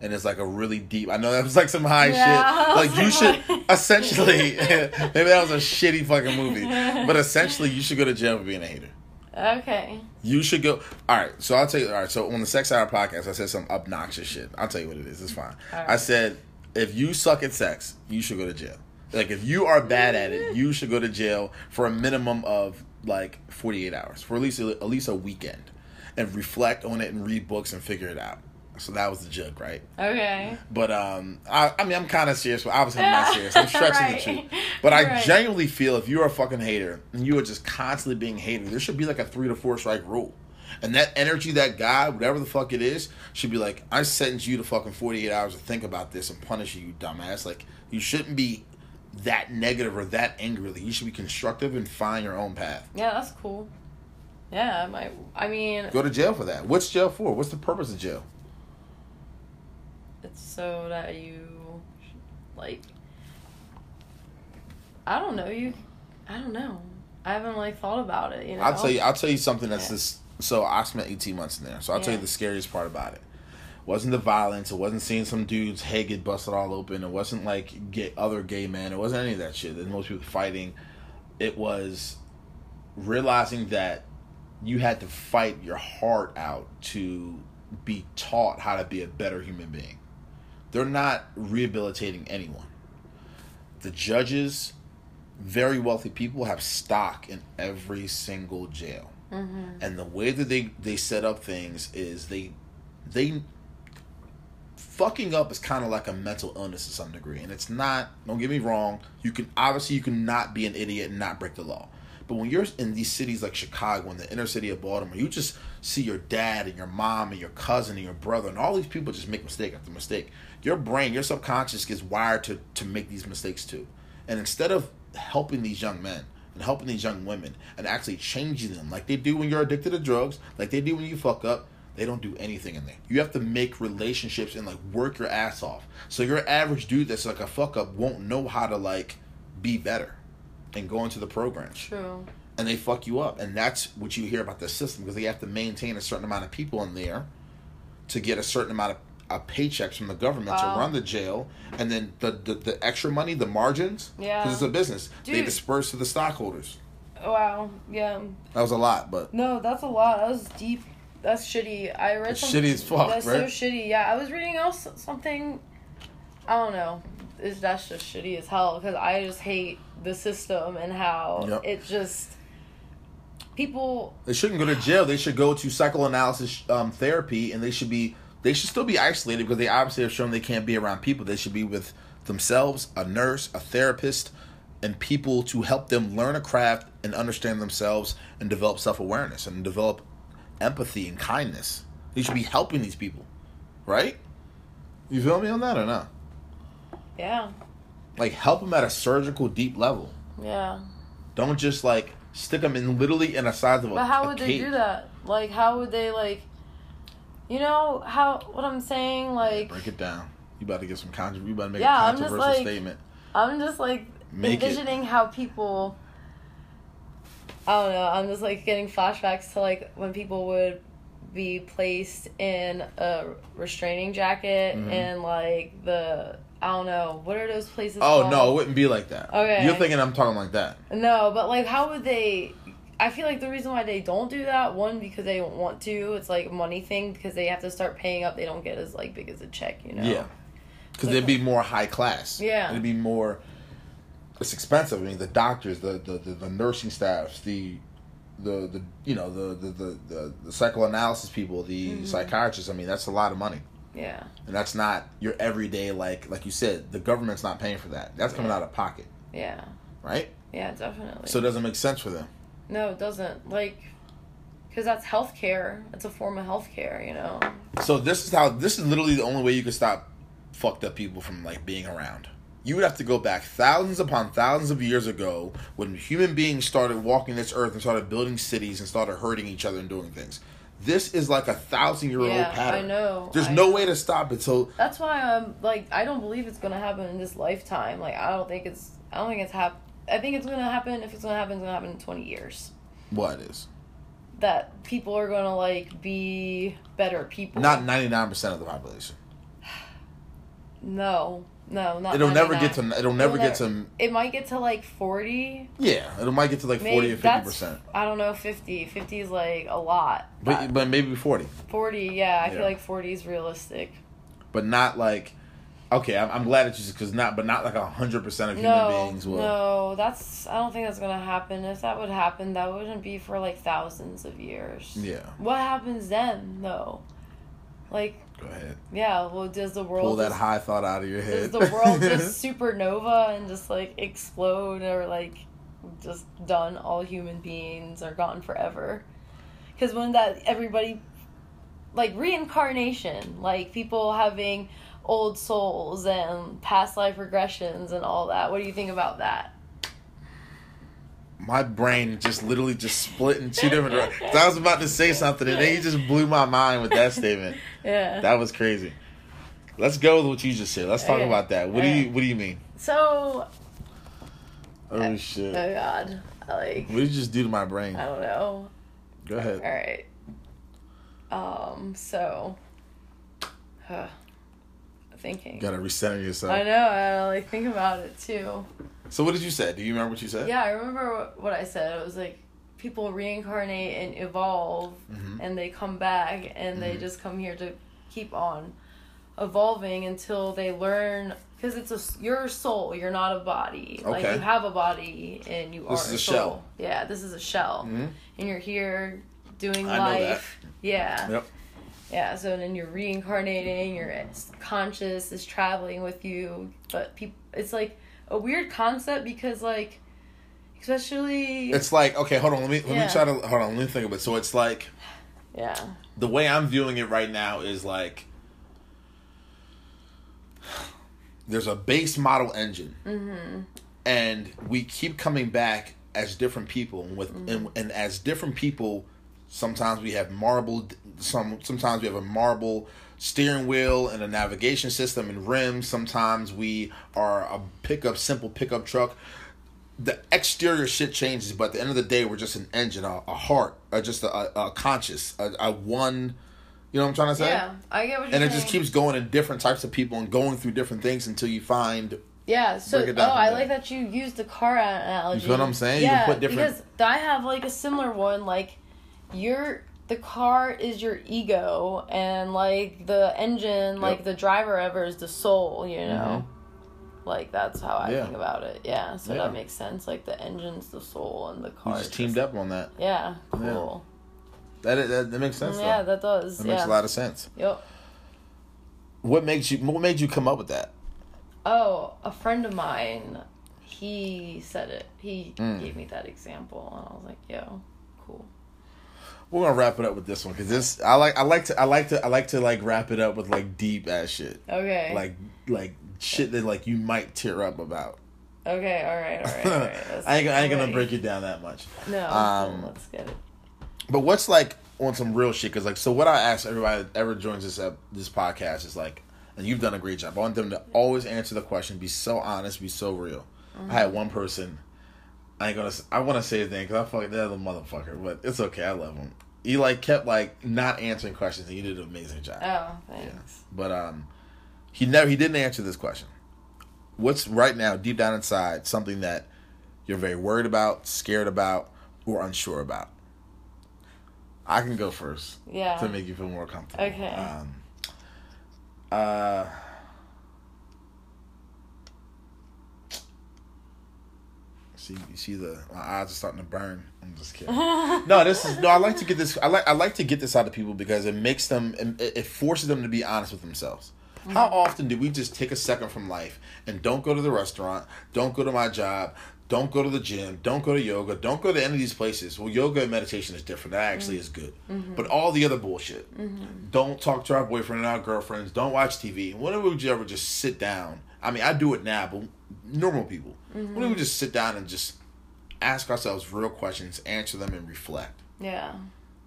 And it's like a really deep. I know that was like some high Yeah, shit. Like you should like- essentially. [laughs] [laughs] maybe that was a shitty fucking movie, but essentially you should go to jail for being a hater. okay. You should go. All right, so I'll tell you. All right, so on the Sex Hour podcast, I said some obnoxious shit. I'll tell you what it is. It's fine. All I said if you suck at sex, you should go to jail. Like if you are bad at it, you should go to jail for a minimum of like forty eight hours, for at least at least a weekend, and reflect on it and read books and figure it out. So that was the joke, right? Okay. But um, I, I mean, I'm kind of serious, but obviously I'm not serious. I'm [laughs] stretching Right. the truth. But I Right. genuinely feel if you're a fucking hater and you are just constantly being hated, there should be like a three to four strike rule. And that energy, that guy, whatever the fuck it is, should be like, I sentence you to fucking 48 hours to think about this and punish you, you dumbass. Like, you shouldn't be that negative or that angry. You should be constructive and find your own path. Yeah, that's cool. Yeah, I might I mean Go to jail for that. What's jail for? What's the purpose of jail? it's so that you like I don't know, you I don't know. I haven't like thought about it, you know. I'll tell you. I'll tell you something that's Yeah. this. So I spent eighteen months in there. So I'll tell you the scariest part about it. Wasn't the violence. It wasn't seeing some dude's head get busted all open. It wasn't like get other gay men. It wasn't any of that shit. There's most people fighting. It was realizing that you had to fight your heart out to be taught how to be a better human being. They're not rehabilitating anyone. The judges, very wealthy people, have stock in every single jail hmm and the way that they they set up things is they they fucking up is kind of like a mental illness to some degree and it's not don't get me wrong you can obviously you can not be an idiot and not break the law but when you're in these cities like chicago in the inner city of baltimore you just see your dad and your mom and your cousin and your brother and all these people just make mistake after mistake your brain your subconscious gets wired to to make these mistakes too and instead of helping these young men and helping these young women and actually changing them like they do when you're addicted to drugs, like they do when you fuck up. They don't do anything in there. You have to make relationships and like work your ass off. So your average dude that's like a fuck up won't know how to like be better and go into the programs. True. And they fuck you up. And that's what you hear about the system because they have to maintain a certain amount of people in there to get a certain amount of uh, paychecks from the government Wow. to run the jail, and then the, the the extra money, the margins, Yeah. because it's a business, they disperse to the stockholders. Wow. Yeah. That was a lot, but No, that's a lot. That was deep. That's shitty. I read It's some- shitty as fuck, That's right? so shitty. Yeah, I was reading else something. I don't know. Is that's just shitty as hell because I just hate the system and how Yep. it just people. they shouldn't go to jail. They should go to psychoanalysis um, therapy, and they should be they should still be isolated because they obviously have shown they can't be around people. They should be with themselves, a nurse, a therapist, and people to help them learn a craft and understand themselves and develop self awareness and develop empathy and kindness. They should be helping these people, right? You feel me on that or not? Yeah. Like help them at a surgical deep level. Yeah. Don't just like stick them in literally in a size of a. But how would they do that? Like, how would they like? You know how what I'm saying? Like, Break it down. You about to get some con- You about to make Yeah, a I'm just controversial like- statement. I'm just like Make it. envisioning how people. I don't know. I'm just like getting flashbacks to like when people would be placed in a restraining jacket Mhm. and like the I don't know what are those places. Oh called? no, it wouldn't be like that. Okay. You're thinking I'm talking like that. No, but like, how would they? I feel like the reason why they don't do that one because they don't want to. It's like a money thing because they have to start paying up. They don't get as like big as a check, you know. Yeah. Because it'd be more high class. Yeah. It'd be more. It's expensive. I mean, the doctors, the the, the, the nursing staffs, the the the you know the the the, the, the psychoanalysis people, the Mm-hmm. psychiatrists. I mean, that's a lot of money, Yeah. and that's not your everyday like like you said. The government's not paying for that. That's coming Yeah. out of pocket, Yeah. right? Yeah. Definitely. So it doesn't make sense for them. no, it doesn't. Like, because that's healthcare. It's a form of healthcare, you know. So this is how this is literally the only way you can stop fucked up people from like being around. You would have to go back thousands upon thousands of years ago when human beings started walking this earth and started building cities and started hurting each other and doing things. This is like a thousand year old Yeah, pattern. I know, There's I no know. way to stop it. So That's why I'm like, I don't believe it's gonna happen in this lifetime. Like, I don't think it's. I don't think it's hap. I think it's gonna happen. If it's gonna happen, it's gonna happen in twenty years. what is? that people are gonna like be better people. Not ninety nine percent of the population. [sighs] no, no, not. It'll never 99. get to. It'll never get to. It might get to like forty. Yeah, it might get to like Maybe forty or fifty percent, I don't know, 50. 50 is like a lot. but but maybe forty. forty, yeah, I Yeah. feel like forty is realistic. But not like. Okay, I'm, I'm glad that you because not, but not like hundred percent of human no, beings will. no, that's. I don't think that's gonna happen. If that would happen, that wouldn't be for like thousands of years. Yeah, What happens then, though? Like, go ahead. yeah, well, does the world Pull that just- high thought out of your head? Does the world just [laughs] supernova and just like explode or like just done? All human beings are gone forever. Because when that everybody, like reincarnation, like people having old souls and past life regressions and all that. What do you think about that? My brain just literally just split in two different [laughs] directions. I was about to say something, and then you just blew my mind with that statement. [laughs] Yeah. That was crazy. Let's go with what you just said. Let's talk Okay. about that. What do you. What do you mean? so, Oh shit! oh god, like What did you just do to my brain? I don't know. Go ahead. All right. Um. So. Huh. Thinking. Got to recenter yourself. I know. I like think about it too. So what did you say? Do you remember what you said? Yeah, I remember what, I said. It was like people reincarnate and evolve, Mhm. and they come back, and they Mhm. just come here to keep on evolving until they learn. Because it's a your soul. You're not a body. okay. Like you have a body, and you This are is a soul. shell. Yeah, this is a shell, Mhm. and you're here doing I life. Yeah. Yep. Yeah, so then you're reincarnating, your conscious is traveling with you, but people, it's like a weird concept because like, especially It's like okay, hold on. Let me let Yeah. me try to hold on. Let me think of it. So it's like yeah, the way I'm viewing it right now is like there's a base model engine, mm-hmm. and we keep coming back as different people. And with and, and as different people, sometimes we have marble. Some sometimes we have a marble steering wheel and a navigation system and rims. Sometimes we are a pickup, simple pickup truck. The exterior shit changes, but at the end of the day, we're just an engine, a, a heart, or just a, a, a conscious, a, a one. You know what I'm trying to say? yeah, I get what you're and it saying. just keeps going in different types of people and going through different things until you find yeah. So oh, it down oh, from I like that you used the car analogy. You feel what I'm saying? You Yeah, can put different- because I have like a similar one. Like, your the car is your ego, and like the engine, like the driver ever is the soul. You know. Mhm. Like that's how I Yeah. think about it. Yeah, so Yeah. that makes sense. Like the engine's the soul and the car. just is teamed just- up on that. Yeah, cool. That that, that makes sense. yeah, though. that does. that yeah. makes a lot of sense. Yep. What makes you? What made you come up with that? Oh, a friend of mine, he said it. He Mm. gave me that example, and I was like, "Yo, cool." We're gonna wrap it up with this one because this I like. I like to. I like to. I like to like wrap it up with like deep ass shit, Okay. like like shit that like you might tear up about. Okay. All right. All right. All right. [laughs] I ain't, I ain't gonna break it down that much. No. Um, let's get it. But what's like on some real shit? Because like, so what I ask everybody that ever joins this ep- this podcast is like, and you've done a great job. I want them to always answer the question, be so honest, be so real. I had one person. I ain't gonna. I want to say his name because I fucking that other motherfucker, but it's okay. I love him. He like kept like not answering questions, and he did an amazing job. Oh, thanks. But um, he never he didn't answer this question. What's right now deep down inside something that you're very worried about, scared about, or unsure about? I can go first Yeah. to make you feel more comfortable. Okay. Um, uh. See, you see the my eyes are starting to burn. I'm just kidding. no, this is no. I like to get this. I like I like to get this out of people because it makes them. It, it forces them to be honest with themselves. How mm-hmm. often do we just take a second from life and don't go to the restaurant, don't go to my job, don't go to the gym, don't go to yoga, don't go to any of these places? Well, yoga and meditation is different. That actually is good. Mm-hmm. But all the other bullshit. Mm-hmm. Don't talk to our boyfriend and our girlfriends. Don't watch TV. When would you ever just sit down? I mean, I do it now, but normal people. When do we just sit down and just ask ourselves real questions, answer them, and reflect? Yeah.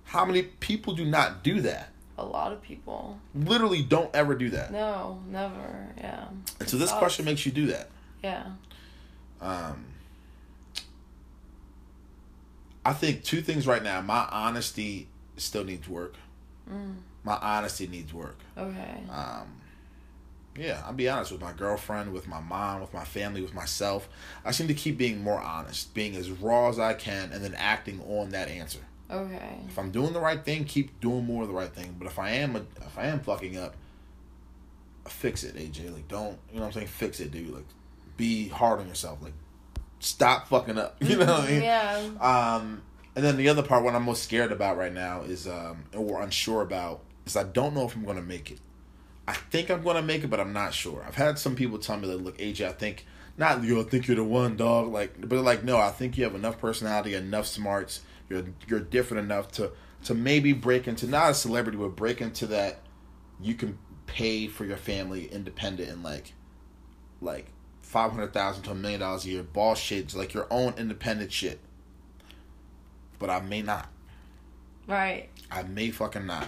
How many people do not do that? A lot of people. Literally, don't ever do that. No, never. Yeah. And so this question makes you do that. Yeah. Um, I think two things right now. My honesty still needs work. My honesty needs work. Okay. Um, yeah, I'll be honest with my girlfriend, with my mom, with my family, with myself. I seem to keep being more honest, being as raw as I can, and then acting on that answer. Okay. If I'm doing the right thing, keep doing more of the right thing. But if I am, if I am fucking up, fix it, AJ. Like, don't you know what I'm saying? Fix it, dude. Like, be hard on yourself. Like, stop fucking up. [laughs] You know what I mean? Yeah. Um, and then the other part, what I'm most scared about right now is, um, or unsure about, is I don't know if I'm going to make it. I think I'm going to make it, but I'm not sure. I've had some people tell me, like, look, AJ, I think, not you, I think you're the one, dog. Like, but like, no, I think you have enough personality, enough smarts. You're you're different enough to to maybe break into not a celebrity, but break into that. You can pay for your family independent and like, like five hundred thousand to a million dollars a year, ball shit, like your own independent shit. But I may not. Right. I may fucking not.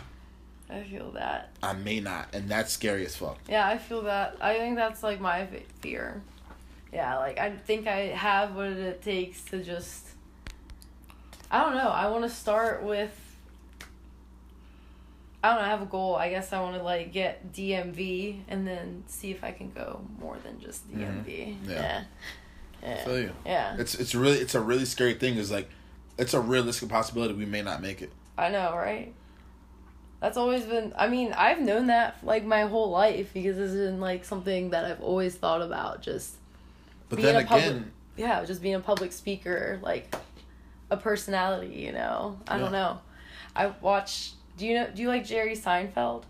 I feel that. I may not, and that's scary as fuck. Yeah, I feel that. I think that's like my fear. Yeah, like I think I have what it takes to just. I don't know. I want to start with. I don't know. I have a goal. I guess I want to like get DMV and then see if I can go more than just DMV. Mm-hmm. Yeah. Yeah. Yeah. You. Yeah. It's it's really it's a really scary thing. Is like, it's a realistic possibility we may not make it. I know, right? That's always been. I mean, I've known that like my whole life because it's been like something that I've always thought about. Just But being then a public, again, yeah, just being a public speaker, like a personality. You know, I don't know. I watch. Do you know? Do you like Jerry Seinfeld?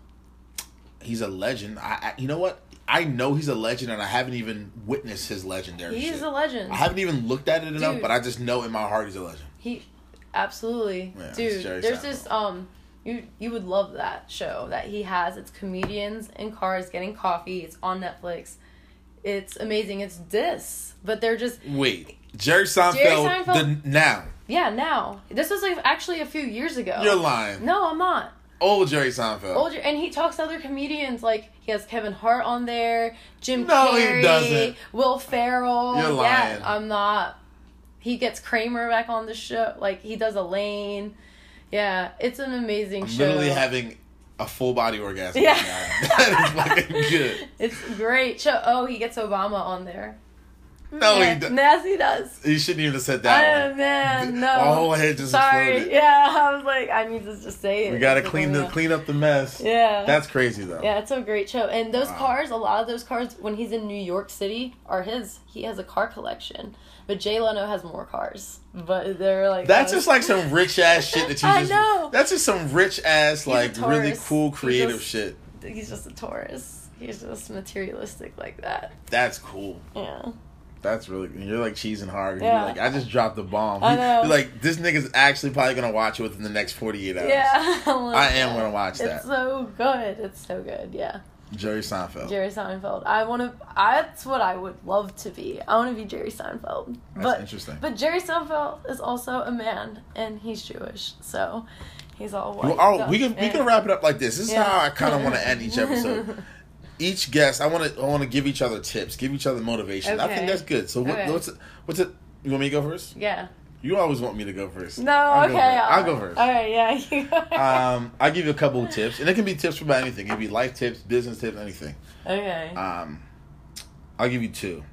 he's a legend. I, I you know what? I know he's a legend, and I haven't even witnessed his legendary He's shit. a legend. I haven't even looked at it enough, Dude. but I just know in my heart he's a legend. He, absolutely, Yeah, dude. There's Seinfeld. this um. You, you would love that show that he has. It's comedians in cars getting coffee. It's on Netflix. It's amazing. It's this, but they're just Wait, Jerry Seinfeld, Seinfeld- the now Yeah, now. This was like actually a few years ago. you're lying. No, I'm not. Old Jerry Seinfeld. Older, and he talks to other comedians like he has Kevin Hart on there, Jim No, he Carrey, doesn't. Will Ferrell. You're lying. Yeah, I'm not. He gets Kramer back on the show. Like he does Elaine. Yeah, it's an amazing show. literally having a full body orgasm. Yeah. [laughs] that is fucking good. [laughs] It's great show. Oh, he gets Obama on there. No, yeah. he does. Yes, he does. He shouldn't even have said that. Oh one. man, no. My whole head just Sorry. exploded. [laughs] Yeah, I was like, I need this to just say it. We gotta It's clean the like, clean up the mess. Yeah. That's crazy though. Yeah, it's a great show. And those Wow. cars, a lot of those cars, when he's in New York City, are his. He has a car collection. But Jay Leno has more cars. But they're like. That's uh, just like some [laughs] rich ass shit that you I just. know. That's just some rich ass a like really cool He creative just- shit. He's just a Taurus. He's just materialistic like that. That's cool. Yeah. That's really. You're like cheesing hard. Yeah. You're like I just dropped the bomb. I know. You're like this nigga's actually probably gonna watch it within the next 48 hours. Yeah. I [laughs] I am gonna watch that. It's so good. It's so good. Yeah. Jerry Seinfeld. Jerry Seinfeld. I want to. That's what I would love to be. I want to be Jerry Seinfeld. That's but interesting. but Jerry Seinfeld is also a man, and he's Jewish, so he's all white. Well, oh, we can we can wrap it up like this. This is Yeah. how I kind of want to [laughs] end each episode. each guest, I want to I want to give each other tips, give each other motivation. I think that's good. So what, Okay. what's it, what's it? You want me to go first? Yeah. You always want me to go first. No, I'll okay. Go first. I'll all go first. All right, yeah. you. Um, [laughs] I'll give you a couple of tips, and it can be tips for about anything. It can be life tips, business tips, anything. okay. Um, I'll give you two.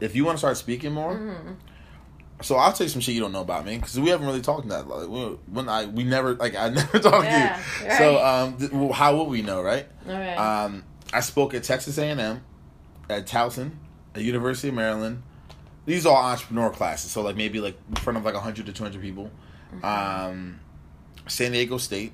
If you want to start speaking more, Mm-hmm. so I'll tell you some shit you don't know about me because we haven't really talked that. Like, we, when I we never like I [laughs] never talked Yeah, to you. right. So um, th- well, how would we know, right? okay. Um, I spoke at Texas A and M, at Towson, at University of Maryland. These are all entrepreneur classes, so like maybe like in front of like hundred to two hundred people. Mm-hmm. Um, San Diego State,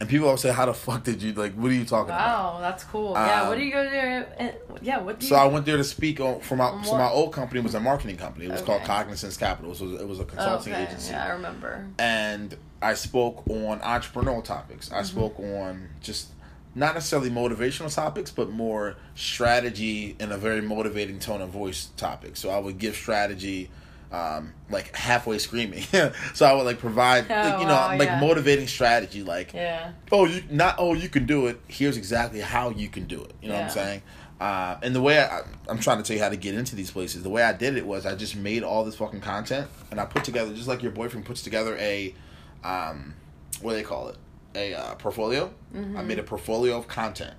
and people always say, "How the fuck did you like? What are you talking about?" wow, that's cool. yeah, um, what do you go uh, Yeah, what do you So I went there to speak on for my so my old company was a marketing company. It was called Cognizance Capital. It was it was a consulting okay. agency, Yeah, I remember. and I spoke on entrepreneurial topics. Mm-hmm. I spoke on just not necessarily motivational topics, but more strategy in a very motivating tone of voice topics. So I would give strategy. Um, like halfway screaming, [laughs] so I would like provide, like, Oh, you know, wow, like yeah. motivating strategy, like Yeah. oh you not oh you can do it here's exactly how you can do it you know what i'm saying uh, and the way I, i'm trying to tell you how to get into these places the way i did it was i just made all this fucking content and i put together just like your boyfriend puts together a um, what do they call it a uh, portfolio i made a portfolio of content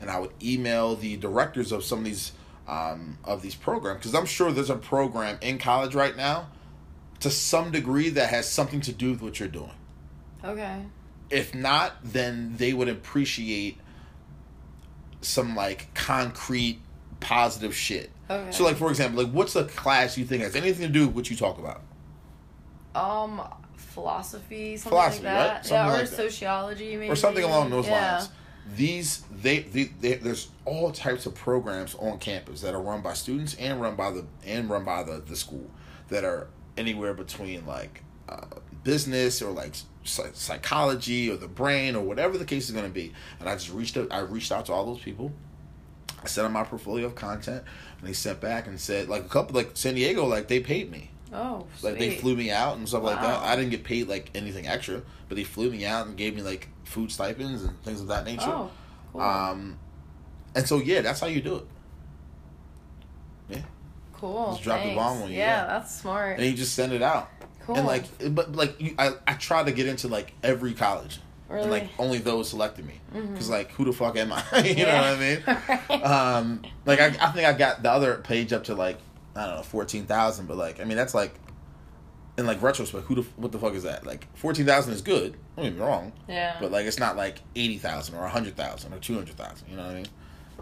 and i would email the directors of some of these um, of these programs because i'm sure there's a program in college right now to some degree that has something to do with what you're doing Okay. if not, then they would appreciate some like concrete positive shit. Okay. So like for example, like what's a class you think has anything to do with what you talk about? Um, philosophy, something Philosophy, like right? that. Something yeah, or like sociology, maybe. Or something along those yeah. lines. These they, they, they there's all types of programs on campus that are run by students and run by the and run by the, the school that are anywhere between like uh, business or like psychology or the brain or whatever the case is going to be. And I just reached out I reached out to all those people. I sent them my portfolio of content and they sent back and said like a couple like San Diego like they paid me. Oh, Like they flew me out and stuff like that. I didn't get paid like anything extra, but they flew me out and gave me like food stipends and things of that nature. Oh, cool. Um, and so yeah, that's how you do it. Yeah. cool. just drop the bomb on you, Yeah, yeah. that's smart. And you just send it out. Cool. And like, but like, you, I I try to get into like every college, and like only those selected me, because like, who the fuck am I? [laughs] you know what I mean? [laughs] Right. Um, like I, I think I got the other page up to like I don't know fourteen thousand, but like I mean that's like in like retrospect, who the what the fuck is that? Like fourteen thousand is good. Don't get me wrong, yeah. but like it's not like eighty thousand or hundred thousand or two hundred thousand. You know what I mean?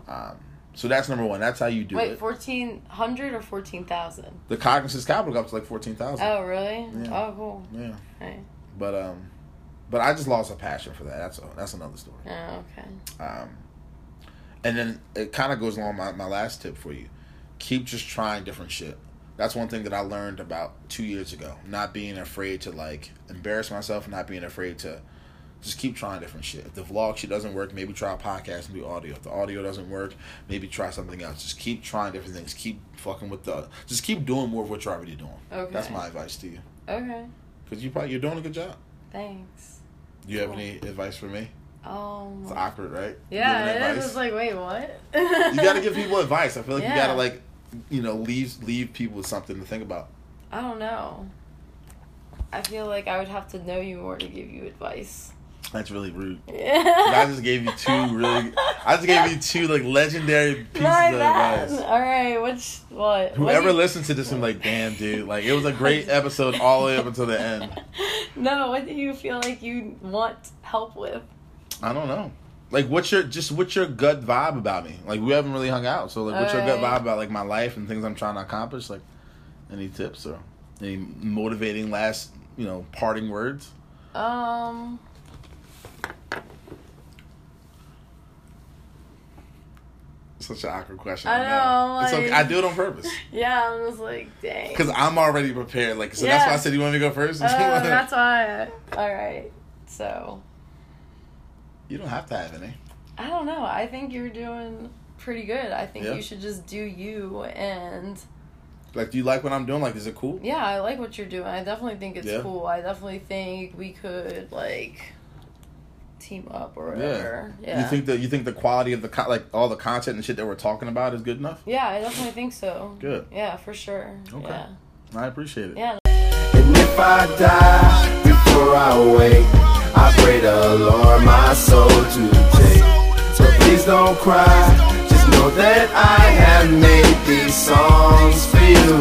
Um, so that's number one. That's how you do it. Wait, fourteen hundred or fourteen thousand? the Cognizance Capital got to like fourteen thousand. Oh, really? Yeah. Oh, cool. Yeah, Okay. but um, but I just lost a passion for that. That's that's another story. Oh, okay. Um, and then it kind of goes along my, my last tip for you. Keep just trying different shit. That's one thing that I learned about two years ago. Not being afraid to like embarrass myself, not being afraid to just keep trying different shit. If the vlog shit doesn't work, maybe try a podcast and do audio. If the audio doesn't work, maybe try something else. Just keep trying different things. Keep fucking with the. Just keep doing more of what you're already doing. Okay. That's my advice to you. Okay. Because you probably you're doing a good job. Thanks. Do you have Cool. any advice for me? Um. It's awkward, right? Yeah, Giving it is. advice? It's like, wait, what? you gotta give people advice. I feel like you gotta [laughs] like, you know, leave leave people with something to think about. I don't know. I feel like I would have to know you more to give you advice. That's really rude. [laughs] I I just gave you two really. I just gave you two like legendary [laughs] pieces My of bad. advice. All right, which what? Whoever what do you- listens to this and like, damn, dude, like it was a great [laughs] episode all the way up until the end. No, what do you feel like you want help with? I don't know. Like, what's your just what's your gut vibe about me? Like, we haven't really hung out, so like, what's your gut vibe about like my life and things I'm trying to accomplish? Like, any tips or any motivating last, you know, parting words? Um. Such an awkward question. I know, It's okay. I do it on purpose [laughs] Yeah, I'm just like, dang. because I'm already prepared. Like, so that's why I said you want me to go first. Oh, [laughs] that's why. All right. So you don't have to have any. I don't know. I think you're doing pretty good. I think Yeah. you should just do you and Like, do you like what I'm doing? Like, is it cool? yeah, I like what you're doing. I definitely think it's Yeah. cool. I definitely think we could like team up or whatever. Yeah. You think that you think the quality of the co- like all the content and shit that we're talking about is good enough? Yeah, I definitely think so. Good. Yeah, for sure. Okay. Yeah. I appreciate it. Yeah. And if I die before I wake, I pray the Lord my soul to take. So please don't cry, just know that I have made these songs for you.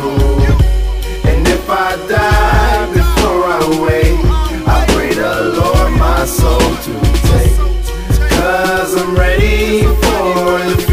And if I die before I wake, I pray the Lord my soul to take. Cause I'm ready for the